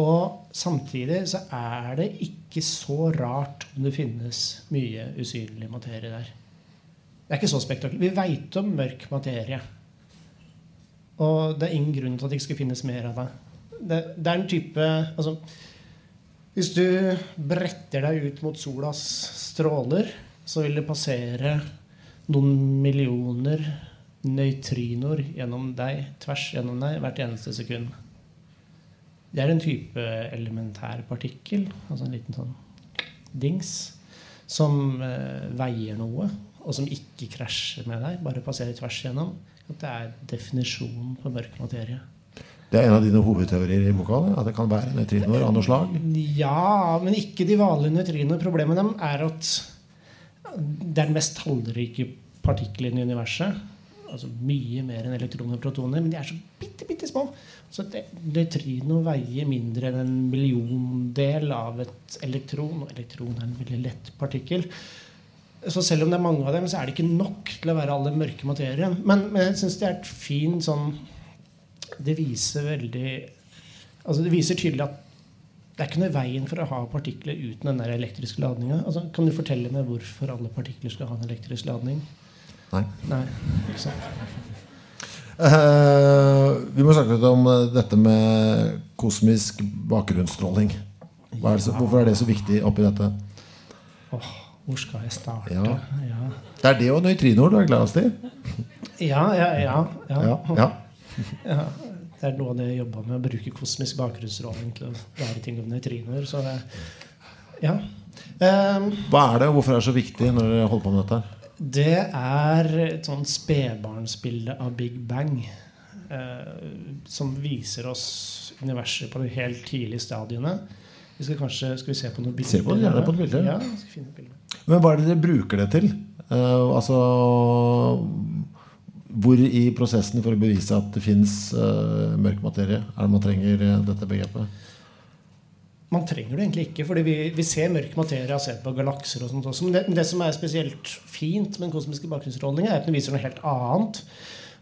Speaker 2: Og samtidig så er det ikke så rart om det finnes mye usynlig materie der. Det er ikke så spektakulært. Vi veit om mørk materie. Og det er ingen grunn til at det ikke skal finnes mer av det. Det, det er en type altså, Hvis du bretter deg ut mot solas stråler, så vil det passere noen millioner nøytrinoer gjennom deg, tvers gjennom deg, hvert eneste sekund. Det er en type elementær partikkel, altså en liten sånn dings. som eh, veier noe, og som ikke krasjer med deg, bare passerer tvers igjennom. Det er definisjonen på mørk materie.
Speaker 1: Det er en av dine hovedteorier i boka? At det kan være nøytrinoer av noe slag?
Speaker 2: Ja, men ikke de vanlige nøytrinoene. Problemet med dem er at det er den mest tallrike partikkelen i universet. Altså Mye mer enn elektroner og protoner, men de er så bitte, bitte små. Så et nøytrino veier mindre enn en milliondel av et elektron. Og elektron er en veldig lett partikkel. Så selv om det er mange av dem, så er det ikke nok til å være alle mørke materien. Men, men jeg syns det er et fint sånn Det viser veldig Altså det viser tydelig at det er ikke noe veien for å ha partikler uten den der elektriske ladninga. Altså, kan du fortelle meg hvorfor alle partikler skal ha en elektrisk ladning?
Speaker 1: Nei.
Speaker 2: Nei, ikke sant?
Speaker 1: Uh, vi må snakke litt om eh, dette med kosmisk bakgrunnsstråling. Hva er det så, hvorfor er det så viktig oppi dette?
Speaker 2: Åh, hvor skal jeg starte?
Speaker 1: Ja.
Speaker 2: Ja,
Speaker 1: Det er det og nøytrinoer du er gladest i?
Speaker 2: ja, ja. ja, ja.
Speaker 1: Ja, ja.
Speaker 2: Ja, Det er noe av det jeg jobba med, å bruke kosmisk bakgrunnsstråling til å lære ting om nøytrinoer. Så det, ja. Um,
Speaker 1: Hva er det, og hvorfor er det så viktig når dere holder på med dette? her?
Speaker 2: Det er et sånn spedbarnsbilde av Big Bang. Eh, som viser oss universet på de helt tidlige stadiene. Vi skal kanskje skal vi se på noen bilder?
Speaker 1: Se på det, gjerne på et bilde.
Speaker 2: Ja, skal finne et bilde.
Speaker 1: Men hva er det dere bruker det til? Eh, altså Hvor i prosessen for å bevise at det fins mørk materie, er det man trenger eh, dette begrepet?
Speaker 2: Man trenger det egentlig ikke, fordi vi, vi ser mørk materie og ser på galakser. og sånt også. Men det, det som er spesielt fint med den kosmiske bakgrunnsstrålingen, er at den viser noe helt annet.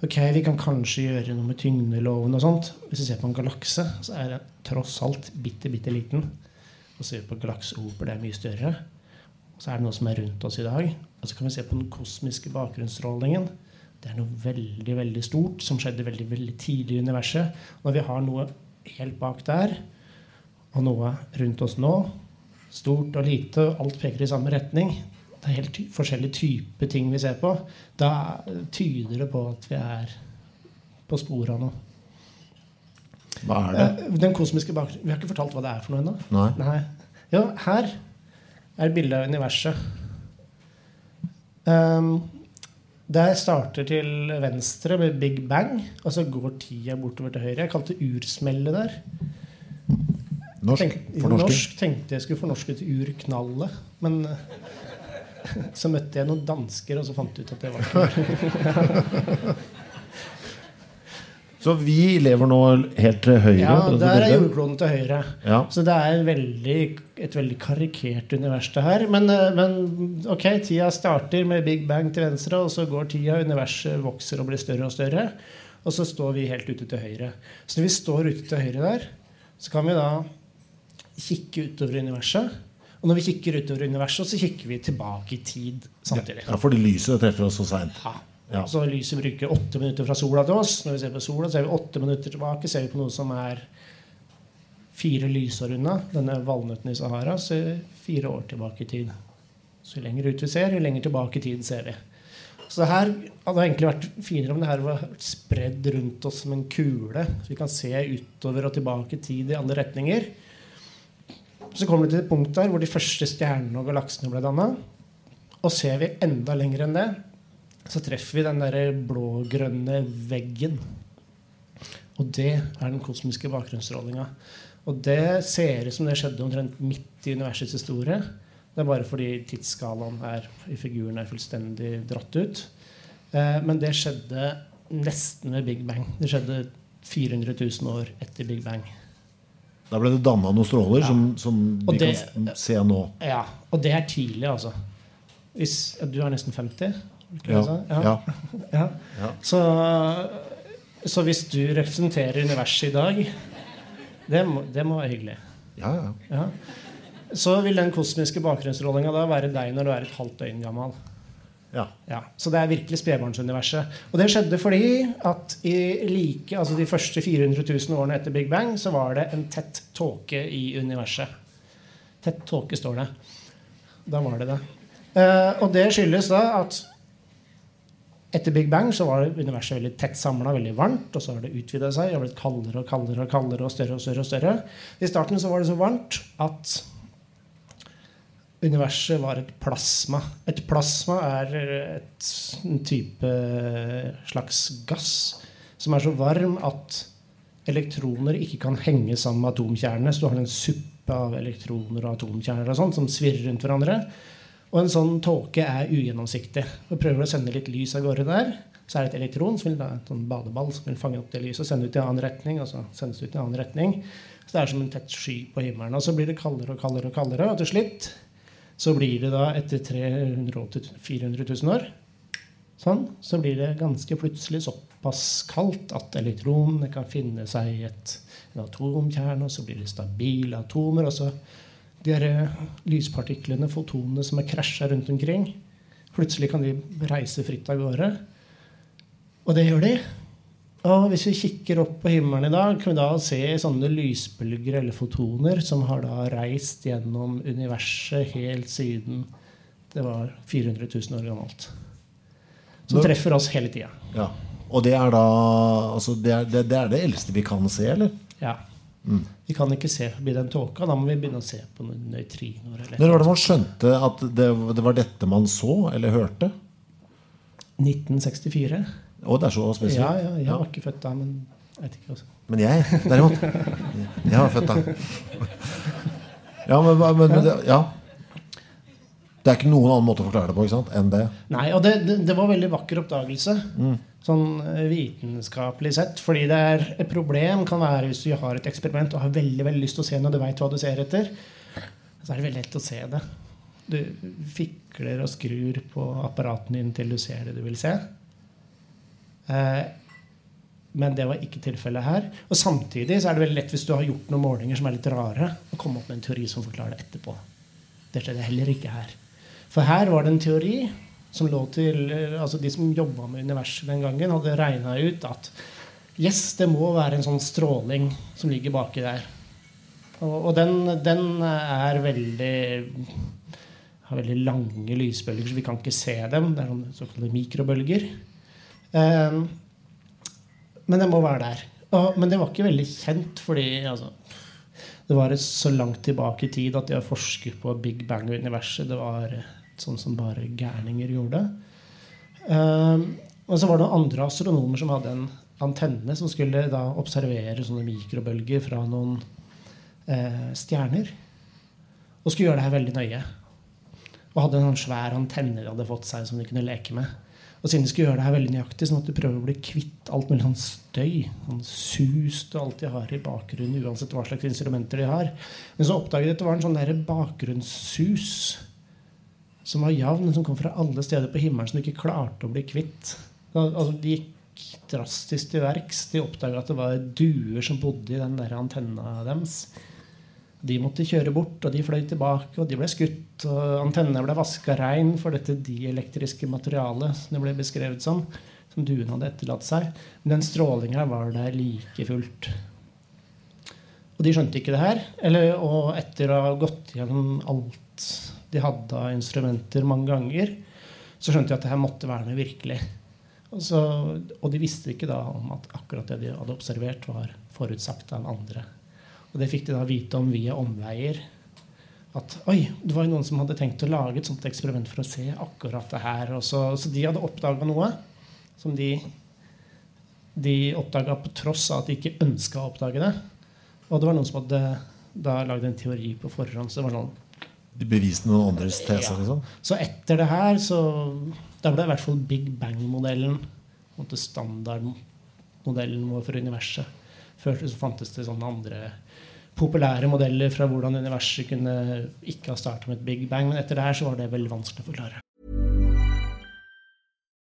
Speaker 2: Ok, Vi kan kanskje gjøre noe med tyngdeloven og sånt. Hvis vi ser på en galakse, så er den tross alt bitte, bitte liten. Og ser vi på galakseoper, det er mye større. Så er det noe som er rundt oss i dag. Og så kan vi se på den kosmiske bakgrunnsstrålingen. Det er noe veldig veldig stort som skjedde veldig veldig tidlig i universet. Når vi har noe helt bak der, og noe rundt oss nå, stort og lite, alt peker i samme retning, det er helt ty forskjellige typer ting vi ser på, da tyder det på at vi er på sporet av noe.
Speaker 1: Hva er det?
Speaker 2: Eh, Den kosmiske bakgrunnen Vi har ikke fortalt hva det er for noe ennå.
Speaker 1: Nei.
Speaker 2: Nei. Ja, her er bildet av universet. Um, der starter til venstre med Big Bang, og så går tida bortover til høyre. Jeg kalte det ursmellet der.
Speaker 1: Norsk?
Speaker 2: Tenk,
Speaker 1: Fornorsking?
Speaker 2: norsk tenkte jeg skulle fornorske til urknallet, men så møtte jeg noen dansker, og så fant jeg ut at det var ikke
Speaker 1: Så vi lever nå helt til høyre?
Speaker 2: Ja, der er jordkloden til høyre.
Speaker 1: Ja.
Speaker 2: Så det er veldig, et veldig karikert univers, det her. Men, eh, men ok, tida starter med Big Bang til venstre, og så går tida, universet vokser og blir større og større. Og så står vi helt ute til høyre. Så når vi står ute til høyre der, så kan vi da kikke utover universet. Og når vi kikker utover universet, så kikker vi tilbake i tid samtidig.
Speaker 1: ja, fordi lyset treffer oss så seint.
Speaker 2: Ja.
Speaker 1: Ja.
Speaker 2: Så lyset bruker åtte minutter fra sola til oss. Når vi ser på sola, så er vi åtte minutter tilbake. Ser vi på noe som er fire lysår unna, denne valnøtten i Sahara, så er fire år tilbake i tid. Så jo lenger ut vi ser, jo lenger tilbake i tid ser vi. Så det her hadde egentlig vært finere om det her var spredd rundt oss som en kule. Så vi kan se utover og tilbake i tid i alle retninger. Så kommer vi til et punkt der hvor de første stjernene og galaksene ble danna. Og ser vi enda lenger enn det, så treffer vi den der blå-grønne veggen. Og det er den kosmiske bakgrunnsstrålinga. Og det ser ut som det skjedde omtrent midt i universets historie. Det er bare fordi tidsskalaen her i figuren er fullstendig dratt ut. Eh, men det skjedde nesten ved Big Bang. Det skjedde 400 000 år etter Big Bang.
Speaker 1: Da ble det danna noen stråler som, som vi
Speaker 2: det-
Speaker 1: kan se nå.
Speaker 2: Ja, Og det er tidlig, altså. Hvis, ja, du er nesten 50?
Speaker 1: Ja. Ja.
Speaker 2: Ja.
Speaker 1: Ja.
Speaker 2: Så, så hvis du representerer universet i dag det må, det må være hyggelig.
Speaker 1: Ja, ja.
Speaker 2: Ja. Så vil den kosmiske bakgrunnsstrålinga da være deg når du er et halvt døgn gammel.
Speaker 1: Ja.
Speaker 2: Ja, Så det er virkelig spedbarnsuniverset. Og det skjedde fordi at i like, altså de første 400 000 årene etter Big Bang så var det en tett tåke i universet. Tett tåke, står det. Da var det det. Eh, og det skyldes da at etter Big Bang så var universet veldig tett samla, veldig varmt. Og så har det utvida seg og blitt kaldere og kaldere og kaldere og større og større. og større. I starten så var det så varmt at universet var et plasma. Et plasma er et, en type slags gass som er så varm at elektroner ikke kan henge sammen med atomkjernene. Så du har en suppe av elektroner og atomkjerner og sånt, som svirrer rundt hverandre. Og en sånn tåke er ugjennomsiktig. Og prøver å sende litt lys av gårde der. Så er det et elektron som vil da, en sånn badeball som vil fange opp det lyset og sende ut i en annen retning. og så sendes det ut i en annen retning. Så det er som en tett sky på himmelen. Og så blir det kaldere og kaldere, og kaldere, og til slutt så blir det da etter 300 400 000 år sånn, så blir det ganske plutselig såpass kaldt at elektronene kan finne seg i en atomkjerne, og så blir det stabile atomer. og så de her lyspartiklene, fotonene som er krasja rundt omkring, plutselig kan de reise fritt av gårde. Og det gjør de. Og hvis vi kikker opp på himmelen i dag, kan vi da se sånne lysbølger eller fotoner som har da reist gjennom universet helt siden det var 400 000 år gammelt. Som
Speaker 1: Nå-
Speaker 2: treffer oss hele tida.
Speaker 1: Ja. Og det er da altså det, er, det, det er det eldste vi kan se, eller?
Speaker 2: Ja. Vi kan ikke se forbi den tåka. Da må vi begynne å se på noen nøytriner. eller-
Speaker 1: Når var det man skjønte at det, det var dette man så eller hørte?
Speaker 2: 1964.
Speaker 1: Å, det er så spesielt.
Speaker 2: Ja, ja, jeg var ikke født da, men jeg vet ikke. Også.
Speaker 1: Men jeg, derimot Jeg var født da. Ja, men, men, men det, ja. det er ikke noen annen måte å forklare det på ikke sant? enn det.
Speaker 2: Nei, og det, det, det var veldig vakker oppdagelse. Sånn eh, vitenskapelig sett. Fordi det er et problem kan være hvis du har et eksperiment og har veldig veldig lyst til å se noe, du veit hva du ser etter, så er det veldig lett å se det. Du fikler og skrur på apparatene dine til du ser det du vil se. Eh, men det var ikke tilfellet her. Og samtidig så er det veldig lett hvis du har gjort noen målinger som er litt rare, å komme opp med en teori som forklarer det etterpå. Det skjedde heller ikke her. For her var det en teori som lå til altså De som jobba med universet den gangen, hadde regna ut at yes, det må være en sånn stråling som ligger baki der. Og, og den, den er veldig har veldig lange lysbølger, så vi kan ikke se dem. Det er såkalte mikrobølger. Eh, men jeg må være der. Og, men det var ikke veldig kjent, fordi altså, det var så langt tilbake i tid at de har forsket på Big Bang-universet. Det var sånn som bare gærninger gjorde. Um, og så var det noen andre astronomer som hadde en antenne som skulle da observere sånne mikrobølger fra noen eh, stjerner. Og skulle gjøre det her veldig nøye. Og hadde en sånn svær antenne de hadde fått seg som de kunne leke med. Og siden de skulle gjøre det her veldig nøyaktig, så måtte de prøve å bli kvitt alt mulig sånn støy. Sånn sus du alltid har i bakgrunnen, uansett hva slags instrumenter de har. Men så oppdaget de at det var en sånn der bakgrunnssus som var jevn, som kom fra alle steder på himmelen, som de ikke klarte å bli kvitt. Altså, de gikk drastisk til verks. De oppdaga at det var duer som bodde i den der antenna deres. De måtte kjøre bort, og de fløy tilbake, og de ble skutt. Og antennene ble vaska rein for dette dielektriske materialet som det ble beskrevet som. Som duene hadde etterlatt seg. Men den strålinga var der like fullt. Og de skjønte ikke det her. Eller, og etter å ha gått gjennom alt de hadde av instrumenter mange ganger, så skjønte de at det her måtte være noe virkelig. Og, så, og de visste ikke da om at akkurat det de hadde observert, var forutsagt av andre. Og det fikk de da vite om via omveier. At oi, det var jo noen som hadde tenkt å lage et sånt eksperiment for å se akkurat det her. Og så, så de hadde oppdaga noe som de, de oppdaga på tross av at de ikke ønska å oppdage det. Og det var noen som hadde da lagd en teori på forhånd. Så det var noen
Speaker 1: De beviste noen andres tese,
Speaker 2: Ja.
Speaker 1: liksom.
Speaker 2: Så etter det her, så Da ble i hvert fall Big Bang-modellen standardmodellen vår for universet. Før så fantes det sånne andre populære modeller fra hvordan universet kunne ikke ha med et Big Bang. Men etter det her så var det veldig vanskelig å forklare.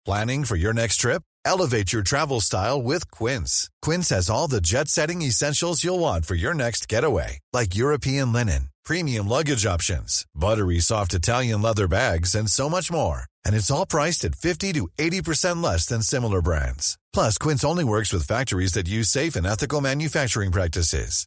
Speaker 3: Planning for your next trip? Elevate your travel style with Quince. Quince has all the jet setting essentials you'll want for your next getaway, like European linen, premium luggage options, buttery soft Italian leather bags, and so much more. And it's all priced at 50 to 80% less than similar brands. Plus, Quince only works with factories that use safe and ethical manufacturing practices.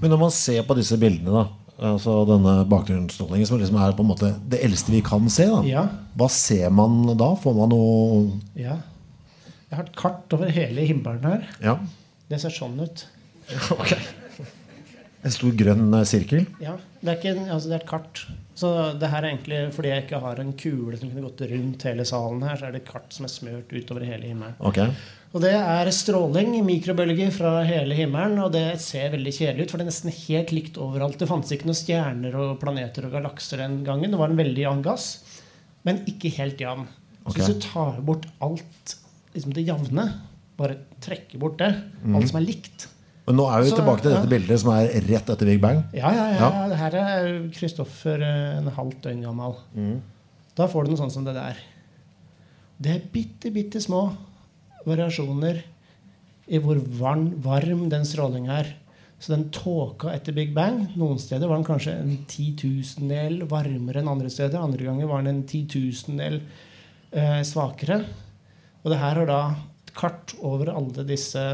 Speaker 1: Men når man ser på disse bildene, da altså denne bakgrunnsstrålingen, som liksom er på en måte det eldste vi kan se, da.
Speaker 2: Ja.
Speaker 1: hva ser man da? Får man noe
Speaker 2: Ja. Jeg har et kart over hele himmelen her.
Speaker 1: Ja.
Speaker 2: Det ser sånn ut.
Speaker 1: ok. En stor grønn eh, sirkel?
Speaker 2: Ja, det er, ikke, en- altså det er et kart. Så det her er egentlig fordi jeg ikke har en kule som kunne gått rundt hele salen her, så er det et kart som er smørt utover hele himmelen.
Speaker 1: Ok.
Speaker 2: Og det er stråling, mikrobølger fra hele himmelen, og det ser veldig kjedelig ut, for det er nesten helt likt overalt. Det fantes ikke noen stjerner og planeter og galakser den gangen. Det var en veldig jevn gass, men ikke helt jevn.
Speaker 1: Ok.
Speaker 2: Så hvis du tar bort alt liksom det jevne, bare trekker bort det, alt som er likt
Speaker 1: Men nå er vi
Speaker 2: Så,
Speaker 1: tilbake til
Speaker 2: ja.
Speaker 1: dette bildet som er rett etter Big Bang.
Speaker 2: Ja, ja, ja.
Speaker 1: Ja.
Speaker 2: Det her er Kristoffer eh, en halvt døgn gammel. Da får du noe sånt som det der. Det er bitte, bitte små variasjoner i hvor varm, varm den strålinga er. Så den tåka etter Big Bang Noen steder var den kanskje en titusendel varmere enn andre steder. Andre ganger var den en titusendel eh, svakere. Og det her har da et kart over alle disse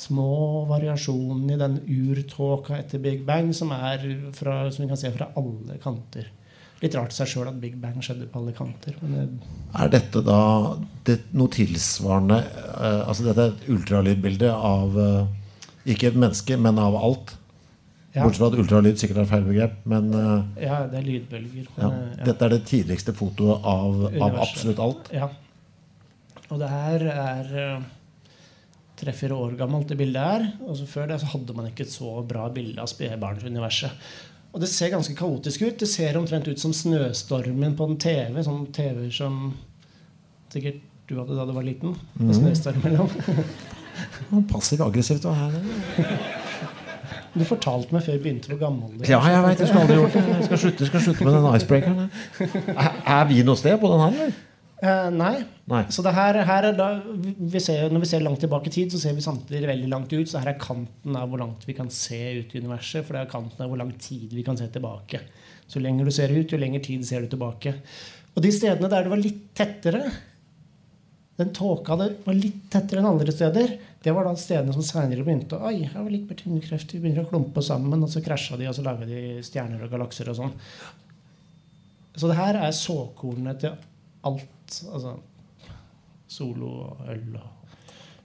Speaker 2: små variasjonene i den urtåka etter Big Bang, som er fra, som vi kan se fra alle kanter. Litt rart seg sjøl at Big Bang skjedde på alle kanter. Men det,
Speaker 1: Er dette da det, noe tilsvarende eh, Altså dette er et ultralydbilde av eh, ikke et menneske, men av alt?
Speaker 2: ja,
Speaker 1: Bortsett fra at ultralyd sikkert er feil begrep. Men eh,
Speaker 2: ja, det er lydbølger.
Speaker 1: ja.
Speaker 2: Eh, ja.
Speaker 1: dette er det tidligste fotoet av, av absolutt alt.
Speaker 2: Ja. Og det her er eh, tre-fire år gammelt, det bildet her. Og så før det så hadde man ikke et så bra bilde av spedbarnsuniverset. Og det ser ganske kaotisk ut. Det ser omtrent ut som snøstormen på en TV. Sånn TV som sikkert du hadde da du var liten. Med snøstorm mellom.
Speaker 1: Passiv-aggressivt. å er det?
Speaker 2: Du fortalte meg før vi begynte hvor gammel du er.
Speaker 1: Ja, jeg veit. Jeg skal aldri gjort det. Jeg skal slutte, skal slutte med den icebreakeren. Er, er vi noe sted på den her, eller?
Speaker 2: Eh, nei.
Speaker 1: Nei.
Speaker 2: Så det her, her er da, vi ser, Når vi ser langt tilbake i tid, så ser vi samtidig veldig langt ut. Så her er kanten av hvor langt vi kan se ut i universet. For det er kanten av hvor lang tid vi kan se tilbake. Så jo lenger du ser ut, jo lenger tid ser du tilbake. Og de stedene der det var litt tettere Den tåka det var litt tettere enn andre steder. Det var da stedene som seinere begynte å Oi, her var litt mer tyngdekreft. Vi begynner å klumpe sammen, og så krasja de, og så laga de stjerner og galakser og sånn. Så det her er såkornene til alt. Altså solo og øl og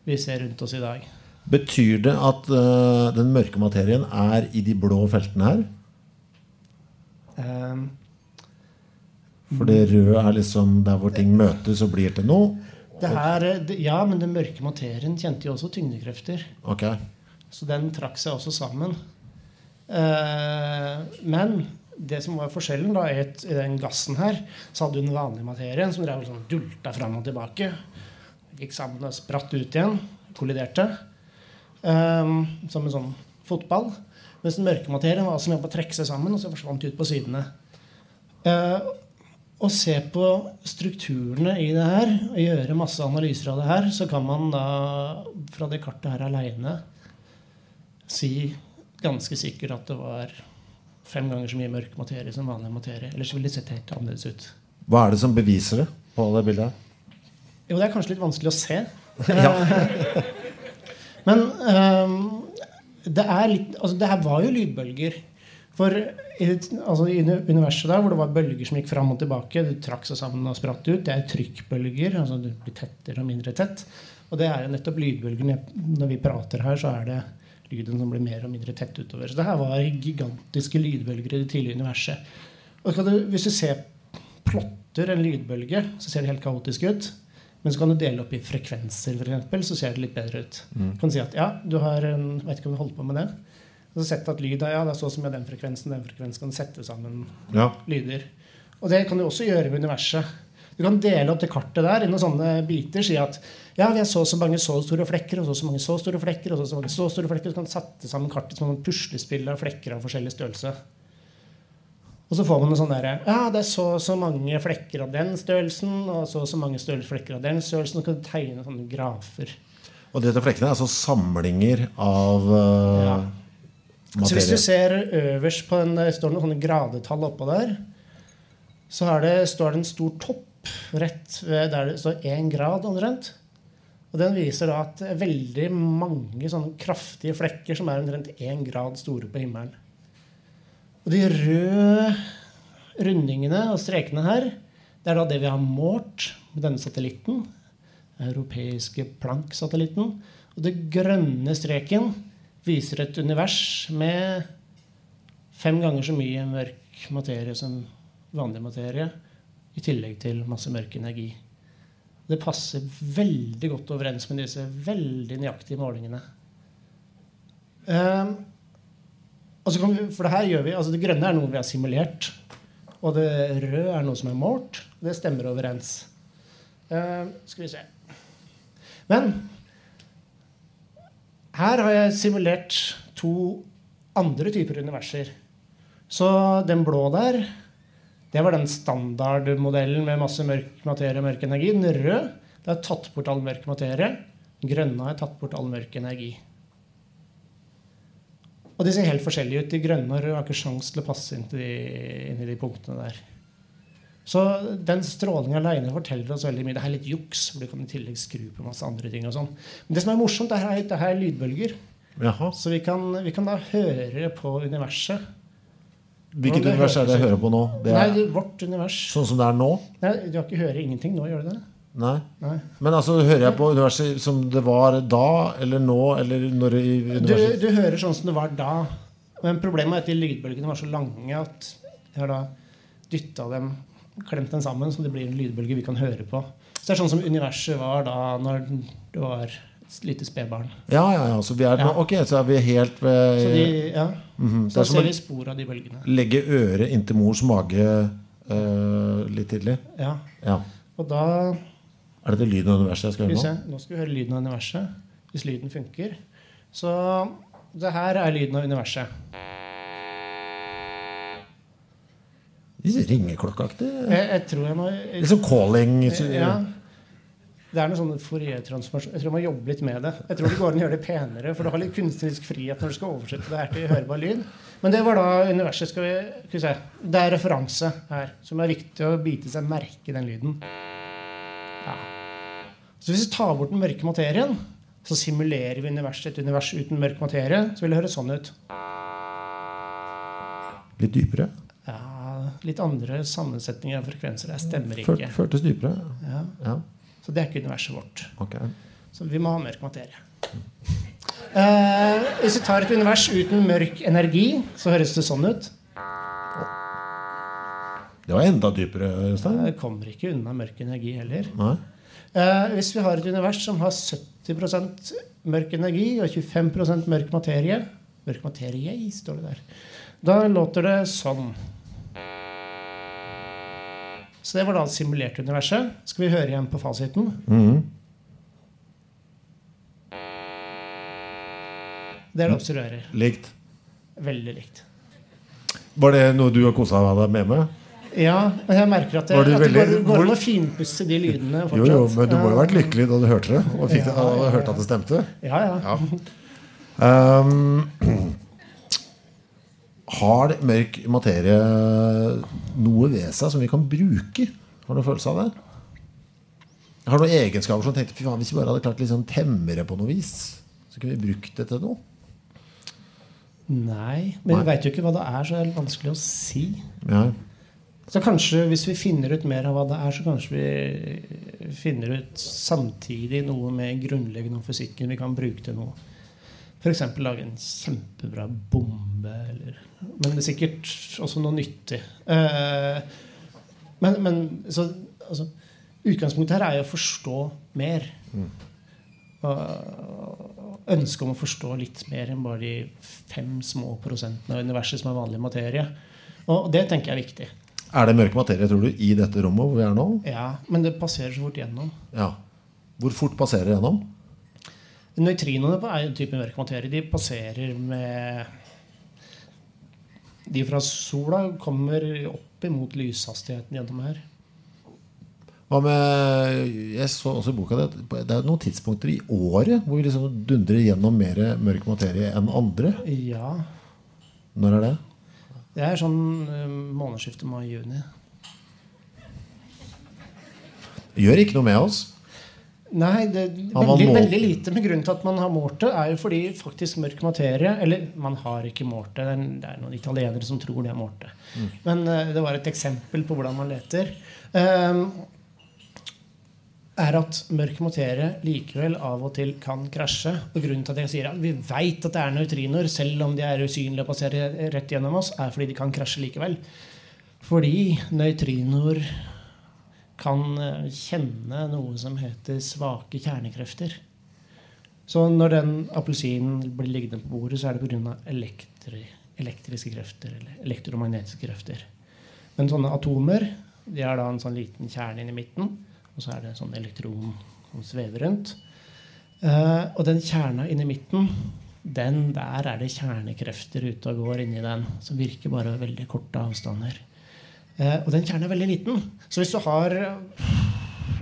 Speaker 2: vi ser rundt oss i dag.
Speaker 1: Betyr det at uh, den mørke materien er i de blå feltene her?
Speaker 2: Um,
Speaker 1: For det røde er liksom der hvor ting møtes og blir til noe?
Speaker 2: det her, det, ja, men den mørke materien kjente jo også tyngdekrefter.
Speaker 1: Okay.
Speaker 2: Så den trakk seg også sammen. Uh, men det som var forskjellen da, et, i den gassen her, så hadde du den vanlige materien som drev sånn dulta fram og tilbake. Gikk sammen og spratt ut igjen. Kolliderte. Um, som en sånn fotball. Mens den mørke materien var som jobbet å trekke seg sammen, og så forsvant ut på sidene. Å se på strukturene i det her og gjøre masse analyser av det her, så kan man da fra det kartet her aleine si ganske sikkert at det var fem ganger så mye mørk materie som vanlig materie. Ellers ville det sett helt annerledes ut.
Speaker 1: Hva er det som beviser det? på det bildet?
Speaker 2: Jo, det er kanskje litt vanskelig å se. Men um, det er litt Altså, det her var jo lydbølger. For i, altså, i universet der hvor det var bølger som gikk fram og tilbake, det trakk seg sammen og spratt ut, det er trykkbølger. altså Det blir tettere og mindre tett. Og det er jo nettopp lydbølgene. Når vi prater her, så er det lyden som blir mer og mindre tett utover. Så det her var gigantiske lydbølger i det tidlige universet. Og du, hvis du ser plotter en lydbølge, så ser det helt kaotisk ut. Men så kan du dele opp i frekvenser, eksempel, så ser det litt bedre ut.
Speaker 1: Mm.
Speaker 2: Du kan si at ja, du har en, vet ikke om du holder på med det. Og så sett at lyd ja, det er så som er den frekvensen, den frekvensen kan sette sammen
Speaker 1: Ja.
Speaker 2: lyder. Og det kan du også gjøre med universet. Du kan dele opp det kartet der i noen sånne biter. Si at ja, vi har så og så mange så store flekker, og så og så mange så store flekker, og så og så mange så store flekker. Så kan du sette sammen kartet som et puslespill av flekker av forskjellig størrelse. Og så får man noe sånn derre Ja, det er så og så mange flekker av den størrelsen, og så og så mange flekker av den størrelsen. Og så kan du tegne sånne grafer.
Speaker 1: Og dette flekkene er altså samlinger av uh,
Speaker 2: Ja. Så hvis du ser øverst på en, det står noen sånne gradetall oppå der, så det, står det en stor topp rett ved der det står én grad omtrent. Og den viser da at veldig mange sånne kraftige flekker som er omtrent én grad store på himmelen. Og de røde rundingene og strekene her, det er da det vi har målt med denne satellitten. den Europeiske Planck-satellitten. Og det grønne streken viser et univers med fem ganger så mye mørk materie som vanlig materie, i tillegg til masse mørk energi. Det passer veldig godt overens med disse veldig nøyaktige målingene. Um, vi, for det her gjør vi, altså det grønne er noe vi har simulert. Og det røde er noe som er målt. Det stemmer overens. Ehm, skal vi se. Men her har jeg simulert to andre typer universer. Så den blå der, det var den standardmodellen med masse mørk materie og mørk energi. Den røde, det er tatt bort all mørk materie. Den grønne har tatt bort all mørk energi. Og de ser helt forskjellige ut. De grønne og røde har ikke sjans til å passe inn, de, inn i de punktene der. Så den strålinga aleine forteller oss veldig mye. Det er litt juks, for du kan i tillegg skru på masse andre ting. og sånn. Men det som er morsomt, det at det er lydbølger.
Speaker 1: Jaha.
Speaker 2: Så vi kan, vi kan da høre på universet.
Speaker 1: Hvilket univers er det jeg hører på nå? Det
Speaker 2: Nei,
Speaker 1: er
Speaker 2: er vårt univers.
Speaker 1: sånn som det er nå?
Speaker 2: Nei, du har ikke hørt ingenting nå, gjør du det?
Speaker 1: Nei.
Speaker 2: Nei.
Speaker 1: Men altså, hører jeg på universet som det var da, eller nå, eller når i
Speaker 2: Du,
Speaker 1: universet
Speaker 2: du hører sånn som det var da. Men problemet er at de lydbølgene var så lange at jeg har da dytta dem, klemt dem sammen, så det blir en lydbølge vi kan høre på. Så det er sånn som universet var da når det var lite spedbarn.
Speaker 1: Ja, ja, ja. Så vi er,
Speaker 2: Ja.
Speaker 1: ok, så er vi helt ved
Speaker 2: Så, de, ja.
Speaker 1: mm -hmm.
Speaker 2: så da ser vi spor av de bølgene.
Speaker 1: legge øret inntil mors mage uh, litt tidlig.
Speaker 2: Ja.
Speaker 1: Ja.
Speaker 2: Og da
Speaker 1: Er det det lyden av universet jeg skal høre nå?
Speaker 2: nå skal vi høre lyden av universet. Hvis lyden funker. Så det her er lyden av universet.
Speaker 1: Litt ringeklokkeaktig.
Speaker 2: Jeg, jeg tror jeg må
Speaker 1: Liksom calling. så-
Speaker 2: ja, Det er noe sånn Fourier-transformasjon Jeg tror man jobber jobbe litt med det. Jeg tror det går an å gjøre det penere, for du har litt kunstnerisk frihet når du skal oversette det her til hørbar lyd. Men det var da universet. Skal vi, skal vi se. Det er referanse her, som er viktig å bite seg merke i den lyden. Ja. Så hvis vi tar bort den mørke materien, så simulerer vi universet et univers uten mørk materie, så vil det høres sånn ut.
Speaker 1: Litt dypere.
Speaker 2: Ja, litt andre sammensetninger av frekvenser. Det stemmer ikke.
Speaker 1: Førtes dypere.
Speaker 2: Ja.
Speaker 1: Ja,
Speaker 2: Så det er ikke universet vårt.
Speaker 1: Okay.
Speaker 2: Så vi må ha mørk materie. Eh, hvis vi tar et univers uten mørk energi, så høres det sånn ut.
Speaker 1: Det var enda dypere, Øystein.
Speaker 2: Det kommer ikke unna mørk energi heller. Eh, hvis vi har et univers som har 70% mørk energi og 25% mørk materie Mørk materie, står det der. Da låter det sånn. Så det var da det simulerte universet. Skal vi høre igjen på fasiten?
Speaker 1: Mhm.
Speaker 2: Det er det observerer.
Speaker 1: Likt.
Speaker 2: Veldig likt.
Speaker 1: Var det noe du har kosa deg med? med?
Speaker 2: Ja, men jeg merker at det, at det går, an å finpusse de lydene
Speaker 1: Jo,
Speaker 2: fortsatt.
Speaker 1: jo, men du må jo ha vært lykkelig da du hørte det. Og, fikk det,
Speaker 2: Ja,
Speaker 1: og
Speaker 2: ja.
Speaker 1: hørte at det stemte.
Speaker 2: Ja, ja.
Speaker 1: Ja. Um, har mørk materie noe ved seg som vi kan bruke? Har du noen følelse av det? Har du noen egenskaper som tenkte Fy faen, hvis vi bare hadde klart liksom temme det på noe vis, så kunne vi brukt det til noe?
Speaker 2: Nei. Men
Speaker 1: Nei.
Speaker 2: vi veit jo ikke hva det er, så det er vanskelig å si.
Speaker 1: Ja.
Speaker 2: Så kanskje hvis vi finner ut mer av hva det er, så kanskje vi finner ut samtidig noe med grunnleggende om fysikken vi kan bruke til noe. F.eks. lage en kjempebra bombe. Eller, men det er sikkert også noe nyttig. Eh, men, men så, altså, utgangspunktet her er jo å forstå mer. Og ønsket om å forstå litt mer enn bare de fem små prosentene av universet som er vanlig materie. Og det tenker jeg er viktig.
Speaker 1: Er det mørk materie, tror du, i dette rommet hvor vi er nå?
Speaker 2: Ja, Men det passerer så fort gjennom.
Speaker 1: Ja. Hvor fort passerer det gjennom?
Speaker 2: Nøytrinoene er en type mørk materie. De passerer med De fra sola kommer opp imot lyshastigheten gjennom her.
Speaker 1: Hva med Jeg så også i boka di at det er noen tidspunkter i året hvor vi liksom dundrer gjennom mer mørk materie enn andre.
Speaker 2: Ja.
Speaker 1: Når er det?
Speaker 2: Det er sånn eh, månedsskiftet mai-juni.
Speaker 1: Gjør ikke noe med oss.
Speaker 2: Nei, det, veldig, veldig lite. Men grunnen til at man har målt det, er jo fordi faktisk mørk materie Eller man har ikke målt det. Det er- noen italienere som tror de har målt det. Men uh, det var et eksempel på hvordan man leter. Ehm, er at mørk materie likevel av og til kan krasje. Og grunnen til at jeg sier at vi veit at det er nøytriner, selv om de er usynlige og passerer rett gjennom oss, er fordi de kan krasje likevel. Fordi nøytrinoer kan eh, kjenne noe som heter svake kjernekrefter. Så når den appelsinen blir liggende på bordet, så er det pga. Elektri, elektriske krefter eller elektromagnetiske krefter. Men sånne atomer de har da en sånn liten kjerne inni midten, og så er det en sånn elektron som svever rundt. Uh, og den kjerna inni midten, den der er det kjernekrefter ute og går inni den, som virker bare veldig korte avstander. Eh, og den kjernen er veldig liten. Så hvis du har eh,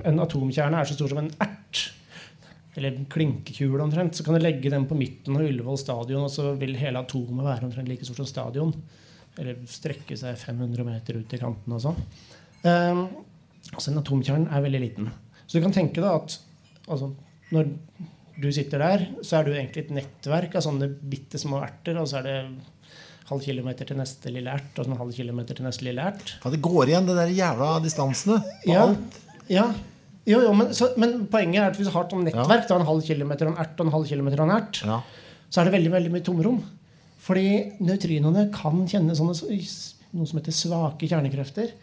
Speaker 2: en atomkjerne er så stor som en ert, eller en klinkekule omtrent, så kan du legge den på midten av Ullevål stadion, og så vil hele atomet være omtrent like stort som stadion. Eller strekke seg 500 meter ut i kanten og sånn. Um, så en atomkjerne er veldig liten. Så du kan tenke deg at altså, når du sitter der, så er du egentlig et nettverk av sånne bitte små erter, og så er det halv kilometer til neste lille ert, og så en halv kilometer til neste lille ert.
Speaker 1: Ja, det går igjen, det der jævla distansene. på
Speaker 2: Ja,
Speaker 1: alt.
Speaker 2: ja. Jo, jo, men, så, men poenget er at hvis du har et nettverk, nettverk, da en halv kilometer og en ert og en halv kilometer og en ert,
Speaker 1: Ja.
Speaker 2: så er det veldig veldig mye tomrom. Fordi nøytrinoene kan kjenne sånne, noe som heter svake kjernekrefter.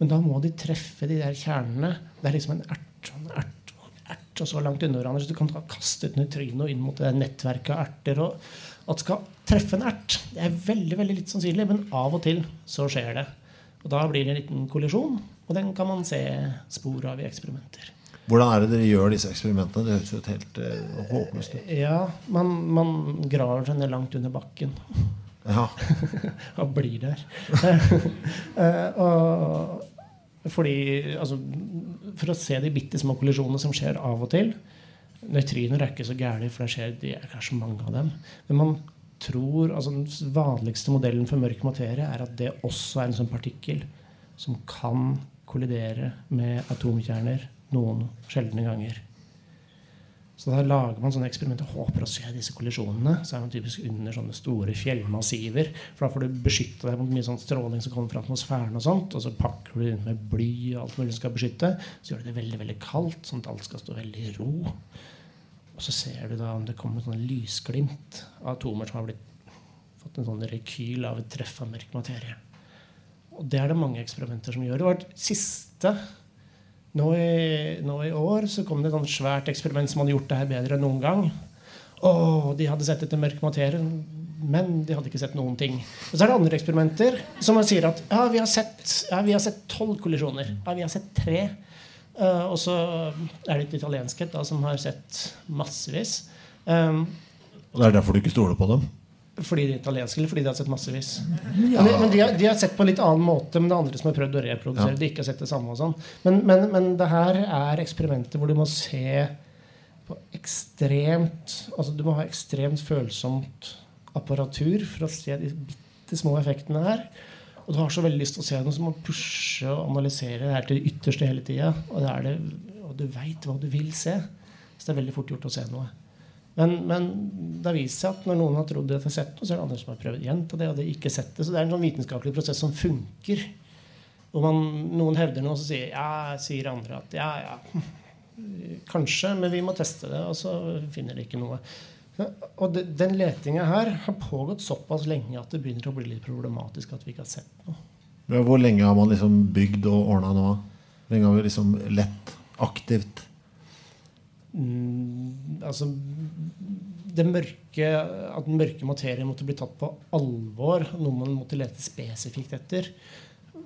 Speaker 2: Men da må de treffe de der kjernene. Det er liksom en ert og en ert og så langt unna hverandre. Så du kan kaste et nøytrino inn mot det nettverket av erter. Og at skal treffe en ert, det er veldig veldig litt sannsynlig. Men av og til så skjer det. Og da blir det en liten kollisjon. Og den kan man se spor av i eksperimenter.
Speaker 1: Hvordan er det dere gjør disse eksperimentene? Det høres jo helt eh, håpløst ut.
Speaker 2: Ja, man, man graver seg ned langt under bakken.
Speaker 1: Ja.
Speaker 2: og blir der. Eh, og fordi altså, For å se de bitte små kollisjonene som skjer av og til Nøytriner er ikke så gærne, for det skjer, det er kanskje mange av dem. Men man tror, altså Den vanligste modellen for mørk materie er at det også er en sånn partikkel som kan kollidere med atomkjerner noen sjeldne ganger. Så da lager man sånne eksperimenter håper å se disse kollisjonene. Så er man typisk under sånne store fjellmassiver. For da får du beskytte deg mot mye sånn stråling som kommer fra atmosfæren. Og sånt, og så pakker du inn med bly og alt mulig som skal beskytte. Så gjør du det veldig veldig kaldt, sånn at alt skal stå veldig i ro. Og så ser du da om det kommer sånne lysglimt av atomer som har blitt, fått en sånn rekyl av et treff av mørk materie. Og det er det mange eksperimenter som gjør. Det var det siste nå i, nå i år så kom det et svært eksperiment som hadde gjort det her bedre enn noen gang. Åh, de hadde sett etter mørk materie, men de hadde ikke sett noen ting. Og så er det andre eksperimenter som sier at ja, vi har sett ja, tolv kollisjoner. Ja, vi har sett tre. Eh, og så er det et italienskhet da, som har sett massevis. Um,
Speaker 1: Og det er derfor du ikke stoler på dem?
Speaker 2: fordi de er italienske, eller fordi de har sett massevis? Men, men de, har, de har sett på en litt annen måte, men det er andre som har prøvd å reprodusere.
Speaker 1: Ja.
Speaker 2: De ikke har sett det samme og sånn. Men, men, men det her er eksperimenter hvor du må se på ekstremt Altså du må ha ekstremt følsomt apparatur for å se de bitte små effektene her. Og du har så veldig lyst til å se noe som må pushe og analysere det her til det ytterste hele tida. Og, det det, og du veit hva du vil se. Så det er veldig fort gjort å se noe. Men, men det har vist seg at når noen har trodd at de har sett noe, så er det andre som har prøvd igjen på det, og de ikke sett det. Så det er en sånn vitenskapelig prosess som funker. Hvor man, noen hevder noe, og så sier, ja, sier andre at ja, ja, kanskje, men vi må teste det. Og så finner de ikke noe. Og de, den letinga her har pågått såpass lenge at det begynner å bli litt problematisk at vi ikke har sett noe.
Speaker 1: Hvor lenge har man liksom bygd og ordna nå? Hvor lenge har vi liksom lett aktivt?
Speaker 2: Mm, altså det mørke, At den mørke materien måtte bli tatt på alvor, noe man måtte lete spesifikt etter,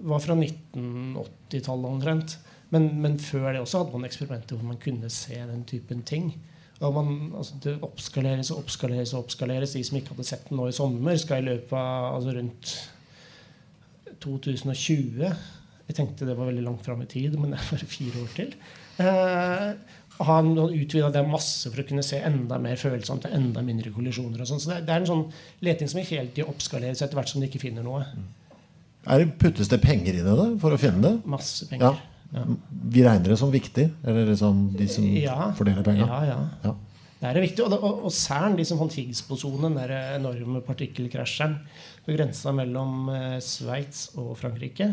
Speaker 2: var fra 1980-tallet omtrent. Men, men, før det også hadde man eksperimenter hvor man kunne se den typen ting. Og man, altså det oppskaleres og oppskaleres og oppskaleres. De som ikke hadde sett den nå i sommer, skal i løpet av altså rundt 2020 Jeg tenkte det var veldig langt fram i tid, men det er bare fire år til. Eh, han utvida det masse for å kunne se enda mer følsomt og enda mindre kollisjoner. og sånn. Så det, det, er en sånn leting som hele helt oppskaleres etter hvert som de ikke finner noe.
Speaker 1: Er det, puttes det penger i det for å finne det?
Speaker 2: Masse penger.
Speaker 1: Ja. Vi regner det som viktig? Eller liksom de som
Speaker 2: ja.
Speaker 1: fordeler penger?
Speaker 2: Ja, ja. ja. Det er viktig. Og, det, og, og CERN, de som fant Higgs-bosonen, den enorme partikkelkrasjeren på grensa mellom eh, Sveits og Frankrike,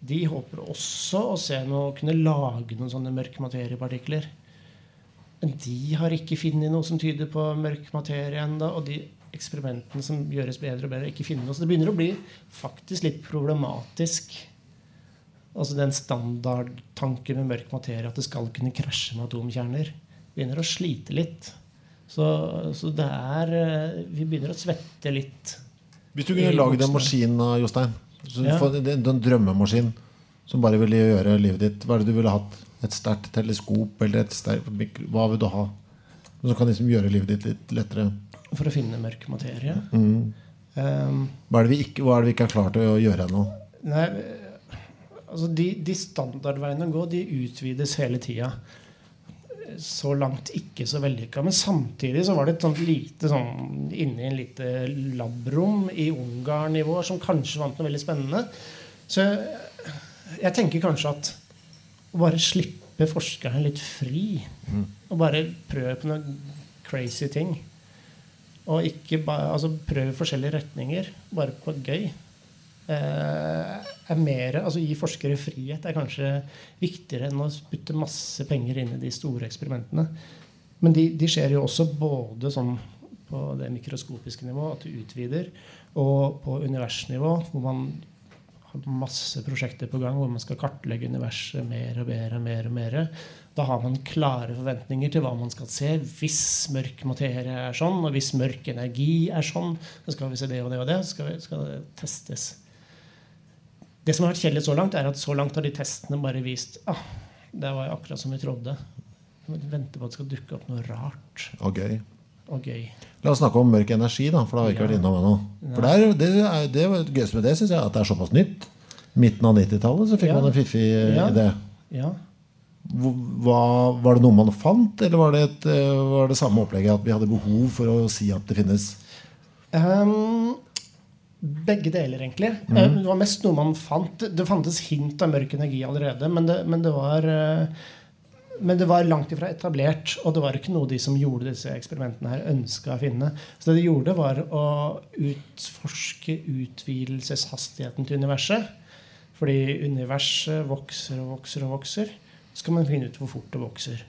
Speaker 2: de håper også å se noe, kunne lage noen sånne mørk materiepartikler. Men de har ikke funnet noe som tyder på mørk materie ennå. Og de eksperimentene som gjøres bedre og bedre, ikke finner noe. Så det begynner å bli faktisk litt problematisk. Altså den standardtanken med mørk materie, at det skal kunne krasje med atomkjerner, begynner å slite litt. Så, så det er eh, Vi begynner å svette litt.
Speaker 1: Hvis du kunne lagd en maskin, Jostein, ja. en, en drømmemaskin som bare ville gjøre livet ditt, hva er det du ville hatt? Et sterkt teleskop eller et sterkt Hva vil du ha? Som kan liksom gjøre livet ditt litt lettere?
Speaker 2: For å finne mørk materie?
Speaker 1: Mm. Um, hva, er det vi ikke, hva er det vi ikke er klar til å gjøre ennå?
Speaker 2: Nei, altså de, de standardveiene å gå, de utvides hele tida. Så langt ikke så vellykka. Men samtidig så var det et sånt lite sånn inni en lite labrom i Ungarn-nivå som kanskje vant noe veldig spennende. Så jeg tenker kanskje at å bare slippe forskeren litt fri. Mm. Og bare prøve på noen crazy ting. Og ikke bare, altså prøve forskjellige retninger, bare på gøy. Eh, er mer, altså Gi forskere frihet er kanskje viktigere enn å putte masse penger inn i de store eksperimentene. Men de, de skjer jo også både sånn på det mikroskopiske nivå, at du utvider, og på universnivå, hvor man har masse prosjekter på gang hvor man skal kartlegge universet mer og mer. og mer og mer. Da har man klare forventninger til hva man skal se. Hvis mørk materie er sånn, og hvis mørk energi er sånn, så skal vi se det og det og det. skal, vi, skal det testes. Det som har vært kjedelig så langt, er at så langt har de testene bare vist ah, det var akkurat som vi trodde. Vi venter på at det skal dukke opp noe rart.
Speaker 1: Og gøy.
Speaker 2: Og gøy.
Speaker 1: La oss snakke om mørk energi, da, for da har vi ikke ja. vært innom ennå. For det, er, det, er, det, det gøyeste med det syns jeg at det er såpass nytt. Midten av 90-tallet så fikk ja. man en fiffig eh, ja. idé.
Speaker 2: Ja.
Speaker 1: Hva, var det noe man fant, eller var det, et, eh, var det samme opplegget at vi hadde behov for å si at det finnes?
Speaker 2: Um, begge deler, egentlig. Mm. Det var mest noe man fant. Det fantes hint av mørk energi allerede, men det, men det var uh, men det var langt ifra etablert, og det var ikke noe de som gjorde disse eksperimentene her ønska å finne. Så det de gjorde, var å utforske utvidelseshastigheten til universet. Fordi universet vokser og vokser og vokser. Så skal man finne ut hvor fort det vokser.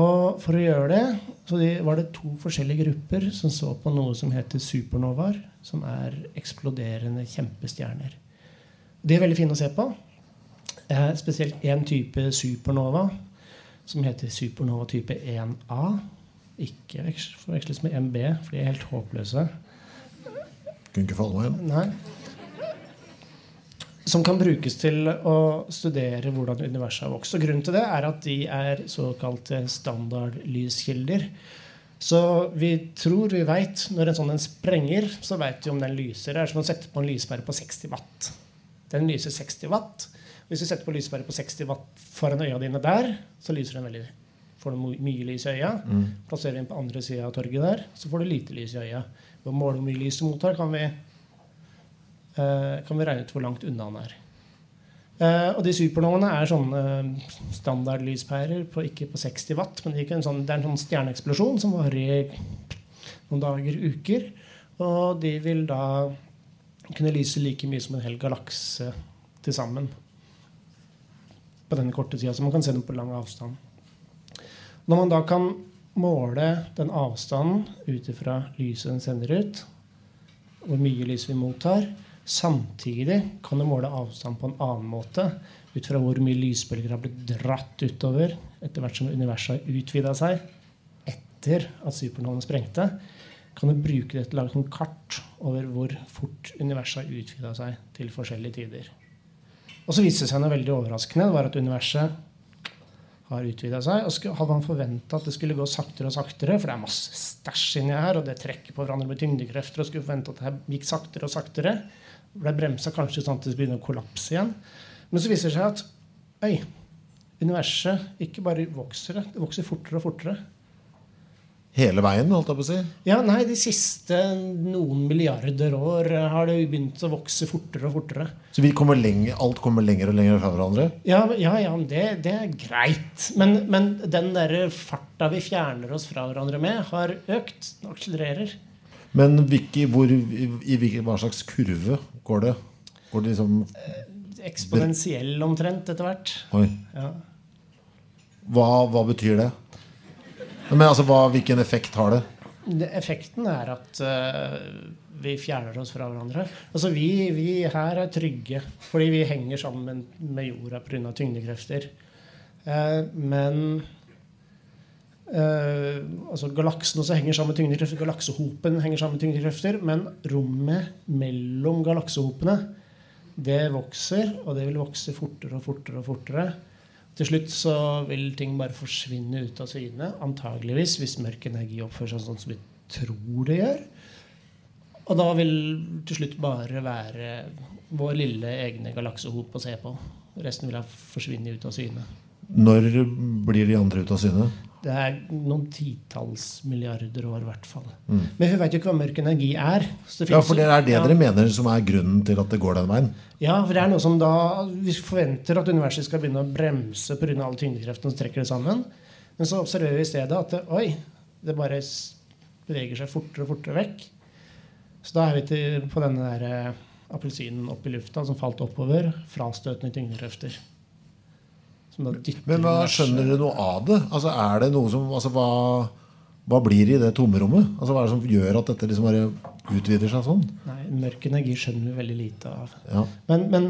Speaker 2: Og for å gjøre det så var det to forskjellige grupper som så på noe som heter supernovaer, som er eksploderende kjempestjerner. De er veldig fine å se på er spesielt én type supernova som heter supernova type 1A. Ikke forveksles med MB, for de er helt håpløse.
Speaker 1: Kunne ikke falle meg igjen.
Speaker 2: Nei. Som kan brukes til å studere hvordan universet har vokst. Og Grunnen til det er at de er såkalte standardlyskilder. Så vi tror vi veit når en sånn en sprenger, så veit vi om den lyser. Det er som å sette på en lyspære på 60 watt. Den lyser 60 watt. Hvis du setter på lyspære på 60 watt foran øya dine der, så lyser den veldig. Får du mye lys i øya. Mm. Plasserer den på andre sida av torget der, så får du lite lys i øya. Ved å måle hvor mye lys du mottar, kan vi, eh, kan vi regne ut hvor langt unna den er. Eh, og de supernovaene er sånne standardlyspærer, på, ikke på 60 watt, men det sånn, det er en sånn stjerneeksplosjon som varer noen dager, uker. Og de vil da kunne lyse like mye som en hel galakse til sammen. På denne korte tida, så man kan se dem på lang avstand. Når man da kan måle den avstanden ut ifra lyset den sender ut, hvor mye lys vi mottar, samtidig kan du måle avstand på en annen måte ut fra hvor mye lysbølger har blitt dratt utover etter hvert som universet har utvida seg etter at supernovaen sprengte, kan du bruke det til å lage et kart over hvor fort universet har utvida seg til forskjellige tider. Og så viste det seg noe veldig overraskende. Det var at universet har utvida seg. Og hadde man forventa at det skulle gå saktere og saktere, for det er masse stæsj inni her, og det trekker på hverandre med tyngdekrefter, og skulle forvente at det gikk saktere og saktere, ble bremsa kanskje sånn at det begynner å kollapse igjen. Men så viser det seg at øy, universet ikke bare vokser, det vokser fortere og fortere.
Speaker 1: Hele veien, holdt jeg på å si?
Speaker 2: Ja, nei, De siste noen milliarder år har det begynt å vokse fortere og fortere.
Speaker 1: Så kommer lenger, alt kommer lenger og lenger fra hverandre?
Speaker 2: Ja, ja, ja det, det, er greit. Men, men den der farta vi fjerner oss fra hverandre med, har økt. Den akselererer.
Speaker 1: Men hvilke, hvor, i, i, hva slags kurve går det? Går det liksom
Speaker 2: Eksponentiell omtrent etter hvert.
Speaker 1: Oi.
Speaker 2: Ja.
Speaker 1: Hva, hva betyr det? Men altså, hva, Hvilken effekt har det?
Speaker 2: Effekten er at uh, vi fjerner oss fra hverandre. Altså vi, vi, her er trygge fordi vi henger sammen med jorda pga. tyngdekrefter. Uh, men altså Galaksen også henger sammen med tyngdekrefter. Galaksehopen henger sammen med tyngdekrefter. Men rommet mellom galaksehopene det vokser, og det vil vokse fortere og fortere og fortere. Til slutt så vil ting bare forsvinne ut av syne, antageligvis, hvis mørk energi oppfører seg sånn som vi tror det gjør. Og da vil til slutt bare være vår lille egne galaksehop å se på. Resten vil ha forsvunnet ut av syne.
Speaker 1: Når blir de andre ut av syne?
Speaker 2: Det er noen titalls milliarder år, i hvert fall. Mm. Men vi vet jo ikke hva mørk energi er.
Speaker 1: ja, For det er det ja. dere mener som er grunnen til at det går den veien?
Speaker 2: Ja, for det er noe som da Vi forventer at universet skal begynne å bremse pga. alle tyngdekreftene som trekker det sammen. Men så observerer vi i stedet at det, oi, det bare beveger seg fortere og fortere vekk. Så da er vi til, på denne der eh, appelsinen opp i lufta som falt oppover. Frastøtende tyngdekrefter.
Speaker 1: Men hva skjønner dere noe av det? Altså, er det noe som altså, hva, hva, blir det i det tomrommet? Altså, hva er det som gjør at dette liksom bare utvider seg sånn?
Speaker 2: Nei, Mørk energi skjønner vi veldig lite av.
Speaker 1: Ja.
Speaker 2: Men, men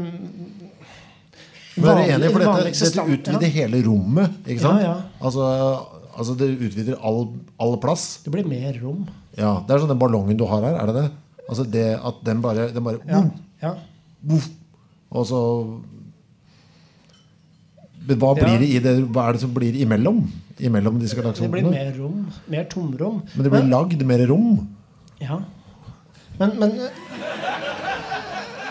Speaker 1: vanlig, enige? For dette, dette utvider ja. hele rommet. ikke sant?
Speaker 2: Ja.
Speaker 1: Altså, altså, det utvider all, all, plass.
Speaker 2: Det blir mer rom.
Speaker 1: Ja, Det er sånn den ballongen du har her. Er det det? Altså det at den bare, den bare
Speaker 2: ja. ja.
Speaker 1: Og så hva, blir det i det, hva er det som blir imellom? Imellom disse?
Speaker 2: Det blir mer rom. Mer tomrom.
Speaker 1: Men det blir men, lagd mer rom?
Speaker 2: Ja. Men, men det,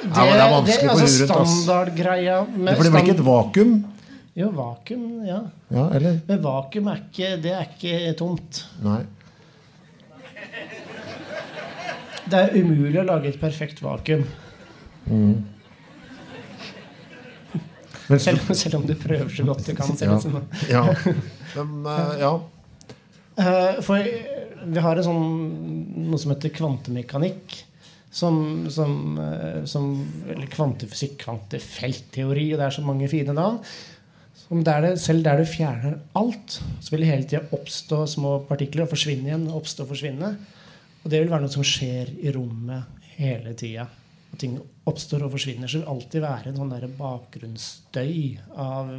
Speaker 1: ja, men det er vanskelig
Speaker 2: det, altså Standardgreia
Speaker 1: med For det blir ikke et vakuum?
Speaker 2: Jo, vakuum, ja.
Speaker 1: ja eller?
Speaker 2: Men vakuum er ikke, det er ikke tomt.
Speaker 1: Nei.
Speaker 2: Det er umulig å lage et perfekt vakuum.
Speaker 1: Mm.
Speaker 2: Selv, selv, om du prøver så godt du kan.
Speaker 1: Ja. ja. Men, uh, ja.
Speaker 2: Uh, for vi har sånn, noe som heter kvantemekanikk. Som, som, uh, som Eller kvantefysikk, kvantefeltteori, og det er så mange fine navn. Der det, selv der du fjerner alt, så vil det hele tida oppstå små partikler og forsvinne igjen. oppstå og forsvinne. Og det vil være noe som skjer i rommet hele tida og ting oppstår og forsvinner, så vil det alltid være en sånn der bakgrunnsstøy av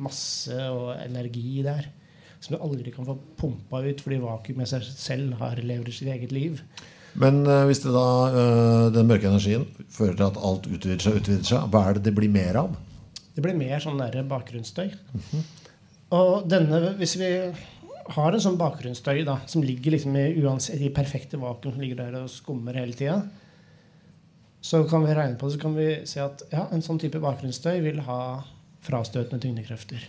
Speaker 2: masse og energi der. Som du aldri kan få pumpa ut fordi vakuumet seg selv har lever sitt eget liv.
Speaker 1: Men uh, hvis det da, uh, den mørke energien fører til at alt utvider seg, utvider seg, hva er det det blir mer av?
Speaker 2: Det blir mer sånn der bakgrunnsstøy. Mm -hmm. Og denne, hvis vi har en sånn bakgrunnsstøy da, som ligger liksom i, uansett, i perfekte vakuum som ligger der og skummer hele tida, så kan vi regne på det, så kan vi se at ja, en sånn type bakgrunnsstøy vil ha frastøtende tyngdekrefter.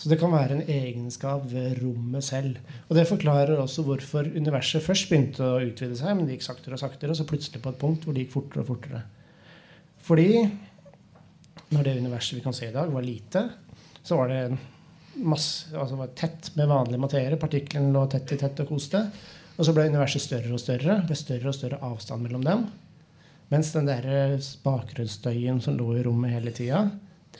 Speaker 2: Så det kan være en egenskap ved rommet selv. Og det forklarer også hvorfor universet først begynte å utvide seg, men det gikk saktere og saktere, og så plutselig på et punkt hvor det gikk fortere og fortere. Fordi når det universet vi kan se i dag, var lite, så var det masse, altså var tett med vanlig materie. Partiklene lå tett i tett og koste. Og så ble universet større og større. Ble større og større avstand mellom dem. Mens den der bakgrunnsstøyen som lå i rommet hele tida,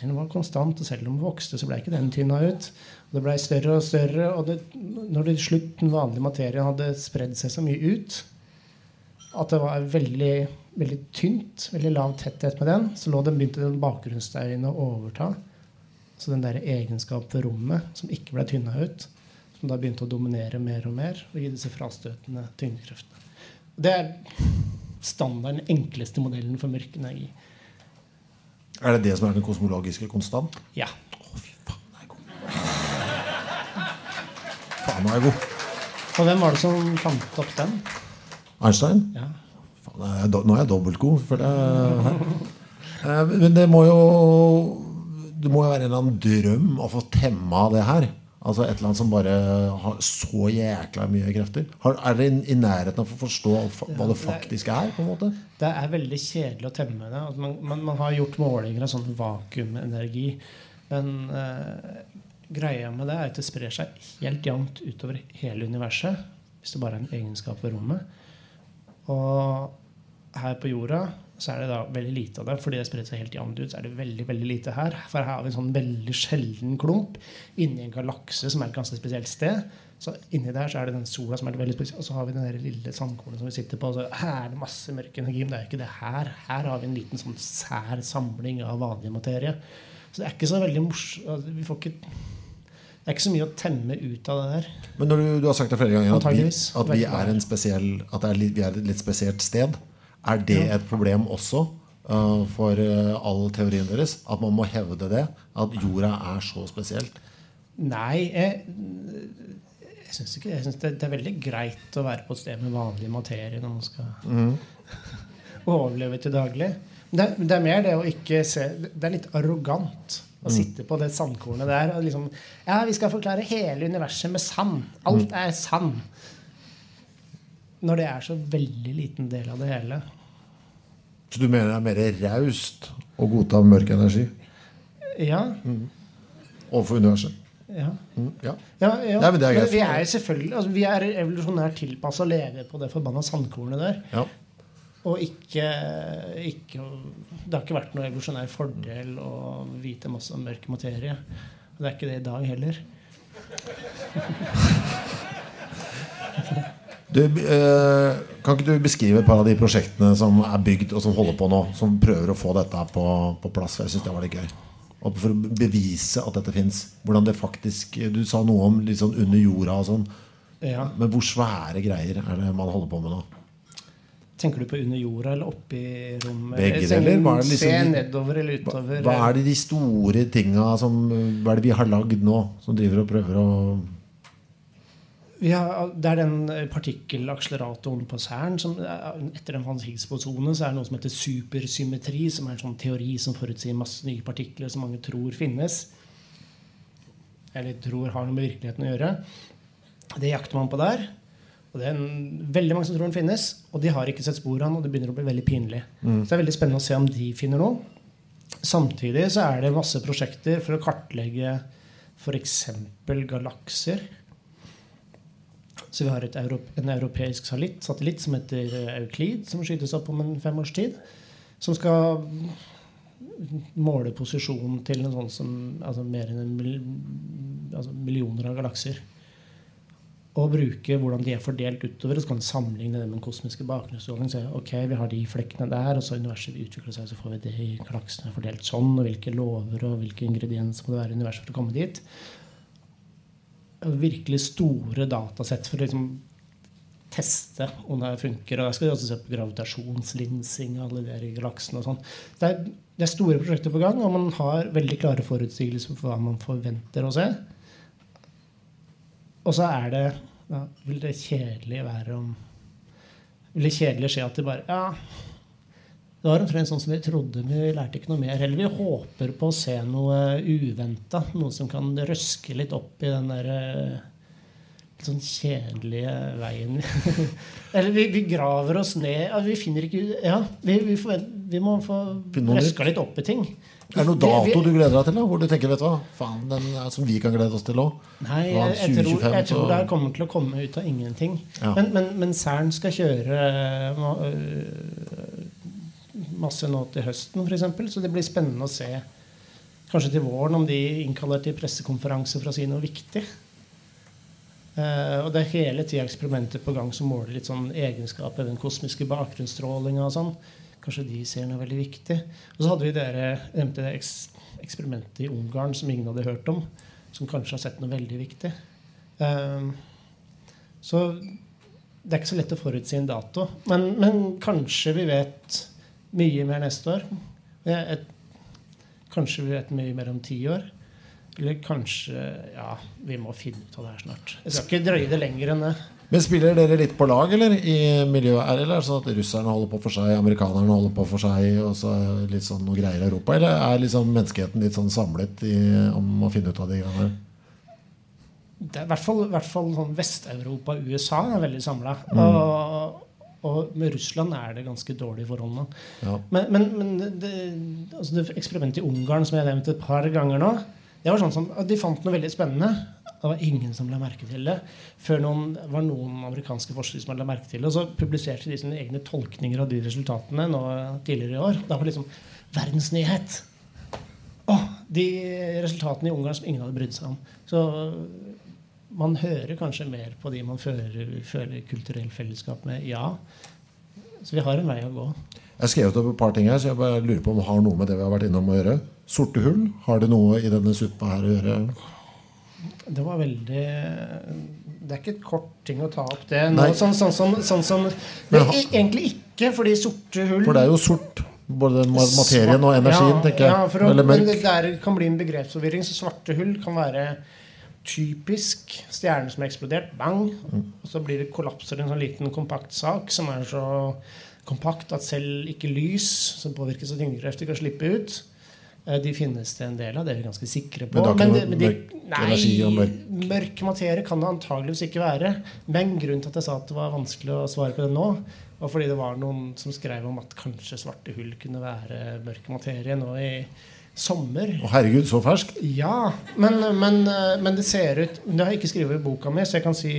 Speaker 2: den var konstant. Og selv om den vokste, så ble ikke den tynna ut. Og det ble større og større. Og det, når det til slutt den vanlige materien hadde spredd seg så mye ut at det var veldig, veldig tynt, veldig lav tetthet med den, så lå den begynte den bakgrunnsstøyen å overta. Så den der egenskap ved rommet som ikke ble tynna ut, som da begynte å dominere mer og mer og gi disse frastøtende tyngdekreftene. Det er standard, den enkleste modellen for mørk energi.
Speaker 1: Er det det som er den kosmologiske konstant?
Speaker 2: Ja.
Speaker 1: Å, fy faen, den er god. Faen, den er god.
Speaker 2: Og hvem var det som fant opp den?
Speaker 1: Einstein?
Speaker 2: Ja.
Speaker 1: Faen, nå er jeg dobbeltgod. For det. Eh, Men det må jo Det må jo være en eller annen drøm å få temma det her. Altså et eller annet som bare har så jækla mye krefter. Har, er dere i- nærheten av å forstå hva det faktisk er? på en måte?
Speaker 2: Det er veldig kjedelig å temme det. Man, man, man har gjort målinger av sånn vakuumenergi. Men eh, greia med det er at det sprer seg helt jevnt utover hele universet. Hvis det bare er en egenskap ved rommet. Og her på jorda så er det da veldig lite av det. Fordi det sprer seg helt jevnt ut, så er det veldig veldig lite her. For her har vi en sånn veldig sjelden klump inni en galakse som er et ganske spesielt sted. Så inni der så er det den sola som er veldig spesiell. Og så har vi den der lille sandkornet som vi sitter på. Og så her er det masse mørk energi, men det er jo ikke det her. Her har vi en liten sånn sær samling av vanlig materie. Så det er ikke så veldig morsomt Vi får ikke Det er ikke så mye å temme ut av det der.
Speaker 1: Men når du, du har sagt det flere ganger at vi, at vi er en spesiell At det er litt, vi er et litt spesielt sted, er det et problem også uh, for uh, all teorien deres? At man må hevde det? At jorda er så spesielt?
Speaker 2: Nei, jeg, jeg syns ikke Jeg synes det, det er veldig greit å være på et sted med vanlig materie når man skal overleve til daglig. Det, det er mer det å ikke se Det er litt arrogant å sitte på det sandkornet der og liksom Ja, vi skal forklare hele universet med sand. Alt er sand. Når det er så veldig liten del av det hele.
Speaker 1: Så du mener det er mer raust å godta mørk energi
Speaker 2: Ja.
Speaker 1: overfor universet?
Speaker 2: ja.
Speaker 1: Mm, ja.
Speaker 2: Ja, ja.
Speaker 1: Nei, er
Speaker 2: vi er selvfølgelig altså, Vi er evolusjonært tilpassa å leve på det forbanna sandkornet der.
Speaker 1: ja.
Speaker 2: Og ikke, ikke Det har ikke vært noe evolusjonær fordel å vite masse om mørk materie. Og det er ikke det i dag heller.
Speaker 1: Du, eh, kan ikke du beskrive et par av de prosjektene som er bygd og som holder på nå? Som prøver å få dette på, på plass? Jeg synes det var litt gøy. Og for å bevise at dette fins. Hvordan det faktisk Du sa noe om litt sånn under jorda og sånn.
Speaker 2: Ja.
Speaker 1: Men hvor svære greier er det man holder på med nå?
Speaker 2: Tenker du på under jorda eller oppi rommet?
Speaker 1: Begge deler? Hva er det liksom
Speaker 2: Se nedover eller utover?
Speaker 1: hva er det de store tinga som Hva er det vi har lagd nå? Som driver og prøver å
Speaker 2: har, det er den partikkelakseleratoren på CERN som etter den fant Higgs-bosone, så er det noe som heter supersymmetri, som er en sånn teori som forutsier masse nye partikler som mange tror finnes. Eller tror har noe med virkeligheten å gjøre. Det jakter man på der. Og det er en, veldig mange som tror den finnes, og de har ikke sett spor av den, og det begynner å bli veldig pinlig. Så det er veldig spennende å se om de finner noe. Samtidig så er det masse prosjekter for å kartlegge f.eks. galakser. Så vi har et euro, en europeisk satellitt, satellitt som heter Euclid, som skytes opp om en fem års tid. Som skal måle posisjonen til en sånn som altså mer enn en mil, altså millioner av galakser. Og bruke hvordan de er fordelt utover, og så kan sammenligne det med den kosmiske bakgrunnsstråling. Ok, vi har de flekkene der, og så universet utvikler utvikle seg, så får vi de galaksene fordelt sånn, og hvilke lover og hvilke ingredienser må det være i universet for å komme dit virkelig store datasett for å liksom teste om det funker. Og der skal de også se på gravitasjonslinsing og alle de galaksene og sånn. Det, det er store prosjekter på gang, og man har veldig klare forutsigelser for hva man forventer å se. Og så er det ja, Vil det kjedelig være om Vil det kjedelig skje at det bare Ja, det var omtrent sånn som vi trodde. Vi lærte ikke noe mer. Eller vi håper på å se noe uventa. Noe som kan røske litt opp i den der eh, litt sånn kjedelige veien. Eller vi, vi graver oss ned Vi finner ikke Ja, vi, vi, får, vi må få røska litt opp i ting.
Speaker 1: Er det noen dato du gleder deg til? da? Hvor du tenker, vet du hva, faen, den er som vi kan glede oss til òg?
Speaker 2: Nei, jeg, jeg, tror, jeg tror det kommer til å komme ut av ingenting.
Speaker 1: Ja.
Speaker 2: Men, men, men Cern skal kjøre eh, øh, masse nå til høsten, f.eks. Så det blir spennende å se kanskje til våren om de innkaller til pressekonferanse for å si noe viktig. Uh, og det er hele tida eksperimenter på gang som måler litt sånn egenskaper ved den kosmiske bakgrunnsstrålinga og sånn. Kanskje de ser noe veldig viktig. Og så hadde vi dere nevnte det eks eksperimentet i Ungarn som ingen hadde hørt om, som kanskje har sett noe veldig viktig. Uh, så det er ikke så lett å forutsi en dato. Men, men kanskje vi vet mye mer neste år. Et, kanskje vet mye mer om ti år. Eller kanskje Ja, vi må finne ut av det her snart. Jeg skal ikke drøye det lenger enn det.
Speaker 1: Men Spiller dere litt på lag eller i miljøet her? Eller er det sånn at russerne holder på for seg, amerikanerne holder på for seg, og så er det litt sånn noe greier i Europa? Eller er liksom menneskeheten litt sånn samlet i, om å finne ut av de greiene her?
Speaker 2: det er i hvert fall, hvert fall sånn Vest-Europa og USA er veldig samla.
Speaker 1: Mm.
Speaker 2: Og, og med Russland er det ganske dårlige forhold nå.
Speaker 1: Ja.
Speaker 2: Men, men, men det, altså det eksperimentet i Ungarn som jeg har nevnt et par ganger nå, det var sånn som de fant noe veldig spennende. Det var ingen som la merke til det. Før noen, var noen amerikanske forskere som la merke til det. Og så publiserte de sine egne tolkninger av de resultatene nå tidligere i år. Da var det liksom verdensnyhet. Å, de resultatene i Ungarn som ingen hadde brydd seg om. Så man hører kanskje mer på de man føler, føler kulturell fellesskap med. Ja. Så vi har en vei å gå.
Speaker 1: Jeg har skrevet opp et par ting her, så jeg bare lurer på om det har noe med det vi har vært innom å gjøre. Sorte hull, har det noe i denne suppa her å gjøre?
Speaker 2: Det var veldig Det er ikke et kort ting å ta opp, det.
Speaker 1: Nei.
Speaker 2: sånn, sånn, som- sånn som det,
Speaker 1: ha-
Speaker 2: e- Egentlig ikke, fordi sorte hull
Speaker 1: For det er jo sort, både materien og energien, tenker jeg.
Speaker 2: Ja, å,
Speaker 1: Eller
Speaker 2: men
Speaker 1: mørk.
Speaker 2: det der kan bli en begrepsforvirring. Så svarte hull kan være typisk stjerne som har eksplodert. Bang!
Speaker 1: Mm.
Speaker 2: Og så blir det kollapser i en sånn liten kompakt sak som er så kompakt at selv ikke lys som påvirkes av tyngdekrefter, kan slippe ut. Eh, De finnes det en del av, det er vi ganske sikre på.
Speaker 1: Men det men
Speaker 2: de-
Speaker 1: og mørk-
Speaker 2: mørk materie kan det antageligvis ikke være. Men grunnen til at jeg sa at det var vanskelig å svare på det nå, var fordi det var noen som skrev om at kanskje svarte hull kunne være mørk materie nå i sommer.
Speaker 1: Å herregud, så ferskt.
Speaker 2: Ja, men, men, men det ser ut Det har jeg ikke skrevet i boka mi, så jeg kan si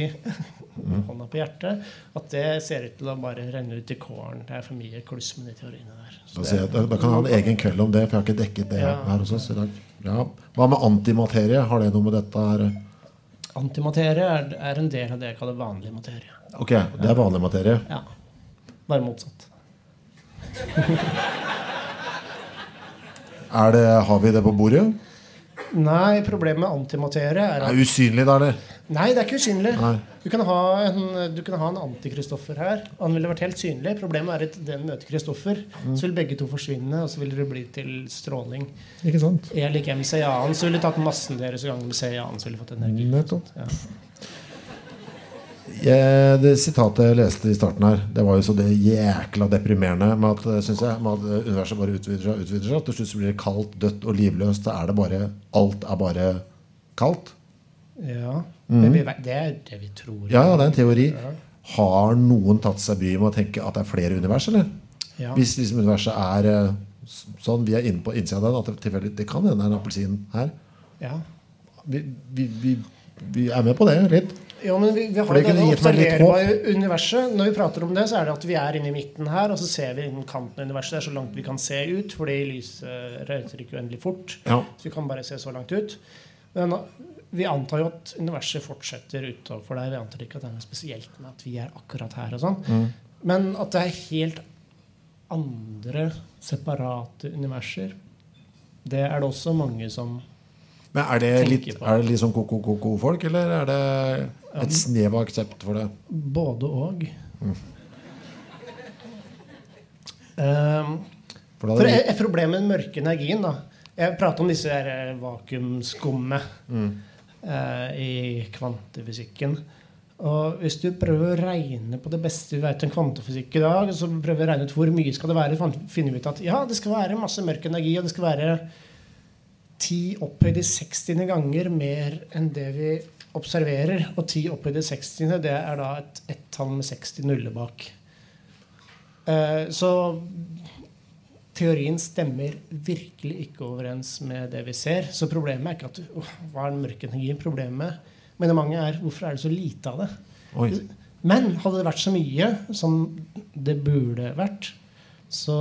Speaker 1: Mm.
Speaker 2: hånda på hjertet at det ser ut til å bare renne ut i kålen. Det er for mye kluss med de teoriene der.
Speaker 1: Da,
Speaker 2: det-
Speaker 1: da, da kan jeg ha en egen kveld om det, for jeg har ikke dekket det
Speaker 2: Ja.
Speaker 1: her hos oss i dag. Ja. Hva med antimaterie? Har det noe med dette her
Speaker 2: Antimaterie er, er en del av det jeg kaller vanlig materie.
Speaker 1: Ok, det er vanlig materie.
Speaker 2: Ja. Bare motsatt.
Speaker 1: Er det, har vi det på bordet?
Speaker 2: Nei, problemet med antimaterie er
Speaker 1: Det er usynlig, da, eller?
Speaker 2: Nei, det er ikke usynlig.
Speaker 1: Nei.
Speaker 2: Du kan ha en, du kan ha en antikristoffer her. Han ville vært helt synlig. Problemet er at den møter Kristoffer.
Speaker 1: Mm.
Speaker 2: Så vil begge to forsvinne, og så vil det bli til stråling.
Speaker 1: Ikke sant?
Speaker 2: Jeg liker MCA-en, så ville tatt massen deres ganger med CA-en. så ville fått energi.
Speaker 1: Nettopp.
Speaker 2: Ja.
Speaker 1: Det sitatet jeg leste i starten her, det var jo så det jækla deprimerende med at, synes jeg, med at universet bare utvider seg. utvider seg Til slutt blir det kaldt, dødt og livløst. Så er det bare, alt er bare kaldt.
Speaker 2: Ja. Men vi, det er det vi tror.
Speaker 1: Ja, ja, det er en teori. Har noen tatt seg bryet med å tenke at det er flere univers, eller?
Speaker 2: Ja.
Speaker 1: Hvis liksom universet er eh, sånn, vi er inne på innsida av den, at det, det kan hende det er en appelsin her.
Speaker 2: Ja.
Speaker 1: Vi, vi, vi, vi er med på det litt.
Speaker 2: Jo, men vi, vi har
Speaker 1: det
Speaker 2: det observerbare universet. Når vi prater om det, så er det at vi er inne i midten her, og så ser vi innen kanten av universet. Det er så langt vi kan se ut, fordi lyset reiser ikke uendelig fort.
Speaker 1: Ja.
Speaker 2: Så vi kan bare se så langt ut. Men vi antar jo at universet fortsetter utover der. Vi antar ikke at det er noe spesielt med at vi er akkurat her. og sånn.
Speaker 1: Mm.
Speaker 2: Men at det er helt andre, separate universer, det er det også mange som
Speaker 1: Men er det litt, er det litt sånn ko-ko-ko-folk, eller er det et snev av aksept for det?
Speaker 2: Både og.
Speaker 1: Mm.
Speaker 2: Um,
Speaker 1: For
Speaker 2: For et, et problem med den mørke energien da. Jeg prater om disse eh, vakuumskummet
Speaker 1: Mm.
Speaker 2: uh, i kvantefysikken. Og hvis du prøver å regne på det beste vi vet om kvantefysikk i dag, så prøver vi å regne ut hvor mye skal det være, finner vi ut at ja, det skal være masse mørk energi, og det skal være 10 opphøyd i 60 ganger mer enn det vi observerer. Og 10 opphøyd i 60, det er da et ett-tall med 60 nuller bak. Eh, så teorien stemmer virkelig ikke overens med det vi ser. Så problemet er ikke at oh, hva er den mørke energien? Problemet mener mange er hvorfor er det så lite av det?
Speaker 1: Oi.
Speaker 2: Men hadde det vært så mye som det burde vært, så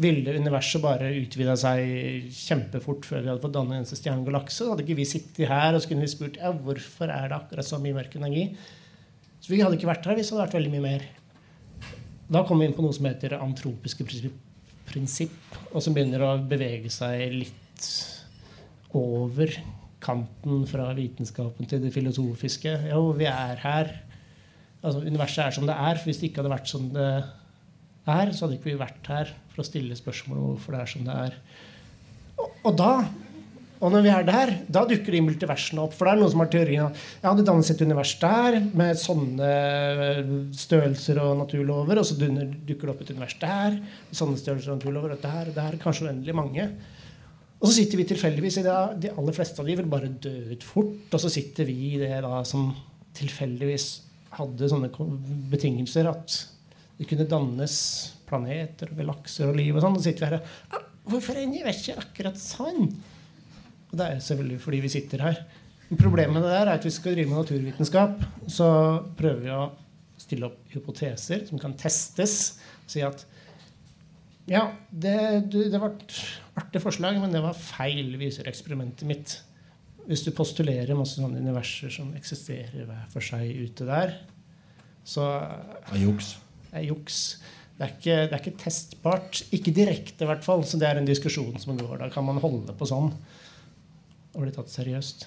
Speaker 2: ville universet bare utvida seg kjempefort før vi hadde fått danne en eneste stjernegalakse. Hadde ikke vi sittet her og så kunne vi spurt ja, hvorfor er det akkurat så mye mørk energi. Så vi hadde ikke vært her hvis det hadde vært veldig mye mer. Da kommer vi inn på noe som heter antropiske prinsipp, og som begynner å bevege seg litt over kanten fra vitenskapen til det filosofiske. Jo, vi er her. Altså, universet er som det er. For hvis det ikke hadde vært som det er, så hadde ikke vi vært her for å stille spørsmål om hvorfor det er som det er. Og, og da og når vi er der, da dukker de multiversene opp. For det er noen som har teorien at ja, det dannes et univers der med sånne størrelser og naturlover, og så dukker det opp et univers der med sånne størrelser og naturlover, og der og der, kanskje uendelig mange. Og så sitter vi tilfeldigvis i det, de aller fleste av de vil bare dø ut fort, og så sitter vi i det da som tilfeldigvis hadde sånne betingelser at det kunne dannes planeter og galakser og liv og sånn. Og så sitter vi her og ah, Hvorfor er universet akkurat sånn? Og det er selvfølgelig fordi vi sitter her. Problemet med det der er at hvis vi skal drive med naturvitenskap, så prøver vi å stille opp hypoteser som kan testes. Si at ja, det, det var et artig forslag, men det var feil, viser eksperimentet mitt. Hvis du postulerer masse sånne universer som eksisterer hver for seg ute der, så
Speaker 1: Det er juks.
Speaker 2: Det er ikke, det er ikke testbart. Ikke direkte, i hvert fall. Så det er en diskusjon som går. Da kan man holde på sånn og bli tatt seriøst.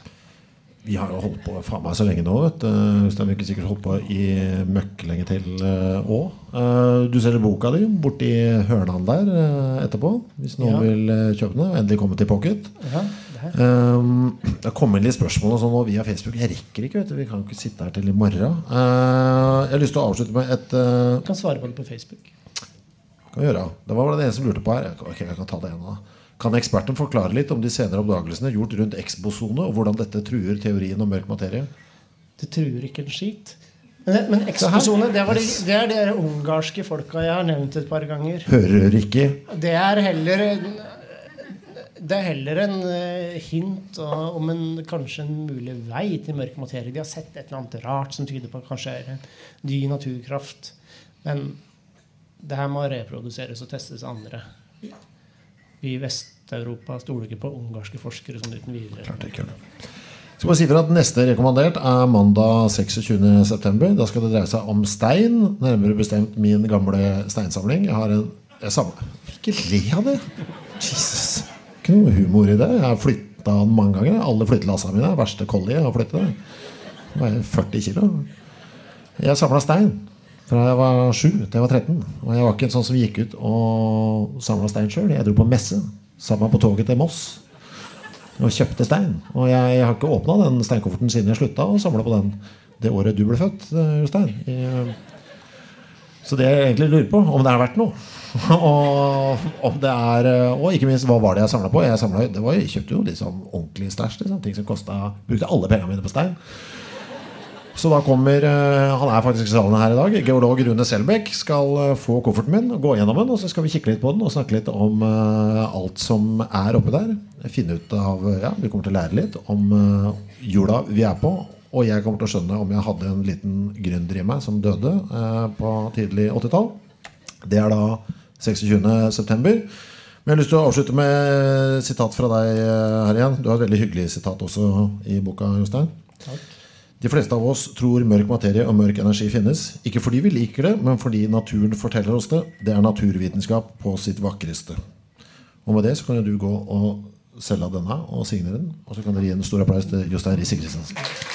Speaker 1: Vi har jo holdt på faen meg så lenge nå. vet du. Øystein vi ikke sikkert holdt på i møkk lenge til òg. Uh, du selger boka di borti hørnene der uh, etterpå. Hvis noen
Speaker 2: Ja.
Speaker 1: vil kjøpe den. Endelig kommet til pocket.
Speaker 2: Ja.
Speaker 1: Um, det har kommet litt spørsmål og sånn og via Facebook. Jeg rekker ikke. vet du Vi kan ikke sitte her til i morgen. Uh, jeg har lyst til å avslutte med et uh,
Speaker 2: Du kan svare på det på Facebook.
Speaker 1: kan gjøre. Det var det ene som lurte på her. Ok, jeg kan ta det ene da. Kan eksperten forklare litt om de senere oppdagelsene gjort rundt X-bosone, og hvordan dette truer teorien om mørk materie?
Speaker 2: Det truer ikke en skit. Men, men eksplosjoner, det, var de, det er de ungarske folka jeg har nevnt et par ganger.
Speaker 1: Hører ikke.
Speaker 2: Det er heller det er heller en eh, hint om en, kanskje en mulig vei til mørk materie. De har sett et eller annet rart som tyder på at kanskje er en ny naturkraft. Men det her må reproduseres og testes av andre. Vi i Vest-Europa stoler ikke på ungarske forskere som uten videre.
Speaker 1: Klart ikke. Skal bare si for at Neste rekommandert er mandag 26.9. Da skal det dreie seg om stein. Nærmere bestemt min gamle steinsamling. Jeg har en jeg samler. Ikke le av det! Jesus. Ikke noe humor i det. Jeg har flytta den mange ganger. Alle flyttelassene mine. Verste collie jeg har veier 40 kilo. Jeg samla stein fra jeg var 7 til jeg var 13. Og jeg var ikke en sånn som gikk ut og samla stein sjøl. Jeg dro på messe. Satt meg på toget til Moss og kjøpte stein. Og jeg, har ikke åpna den steinkofferten siden jeg slutta å samle på den det året du ble født, eh, Jostein. Så det jeg egentlig lurer på, om det har vært noe. og om det er eh, Og ikke minst, hva var det jeg samla på? Jeg, samlet, var, jeg kjøpte jo liksom ordentlig stæsj. Liksom, ting som kosta Brukte alle pengene mine på stein. Så da kommer eh, Han er faktisk i salen her i dag. Geolog Rune Selbekk skal eh, få kofferten min, gå gjennom den, og så skal vi kikke litt på den og snakke litt om alt som er oppi der. Finne ut av Ja, vi kommer til å lære litt om jula vi er på. Og jeg kommer til å skjønne om jeg hadde en liten gründer i meg som døde på tidlig 80-tall. Det er da 26.9. Men jeg har lyst til å avslutte med sitat fra deg eh, her igjen. Du har et veldig hyggelig sitat også i boka, Jostein. De fleste av oss tror mørk materie og mørk energi finnes. Ikke fordi vi liker det, men fordi naturen forteller oss det. Det er naturvitenskap på sitt vakreste. Og med det så kan du gå og selge denne og signere den. Og så kan dere gi en stor applaus til Jostein Risse Christensen.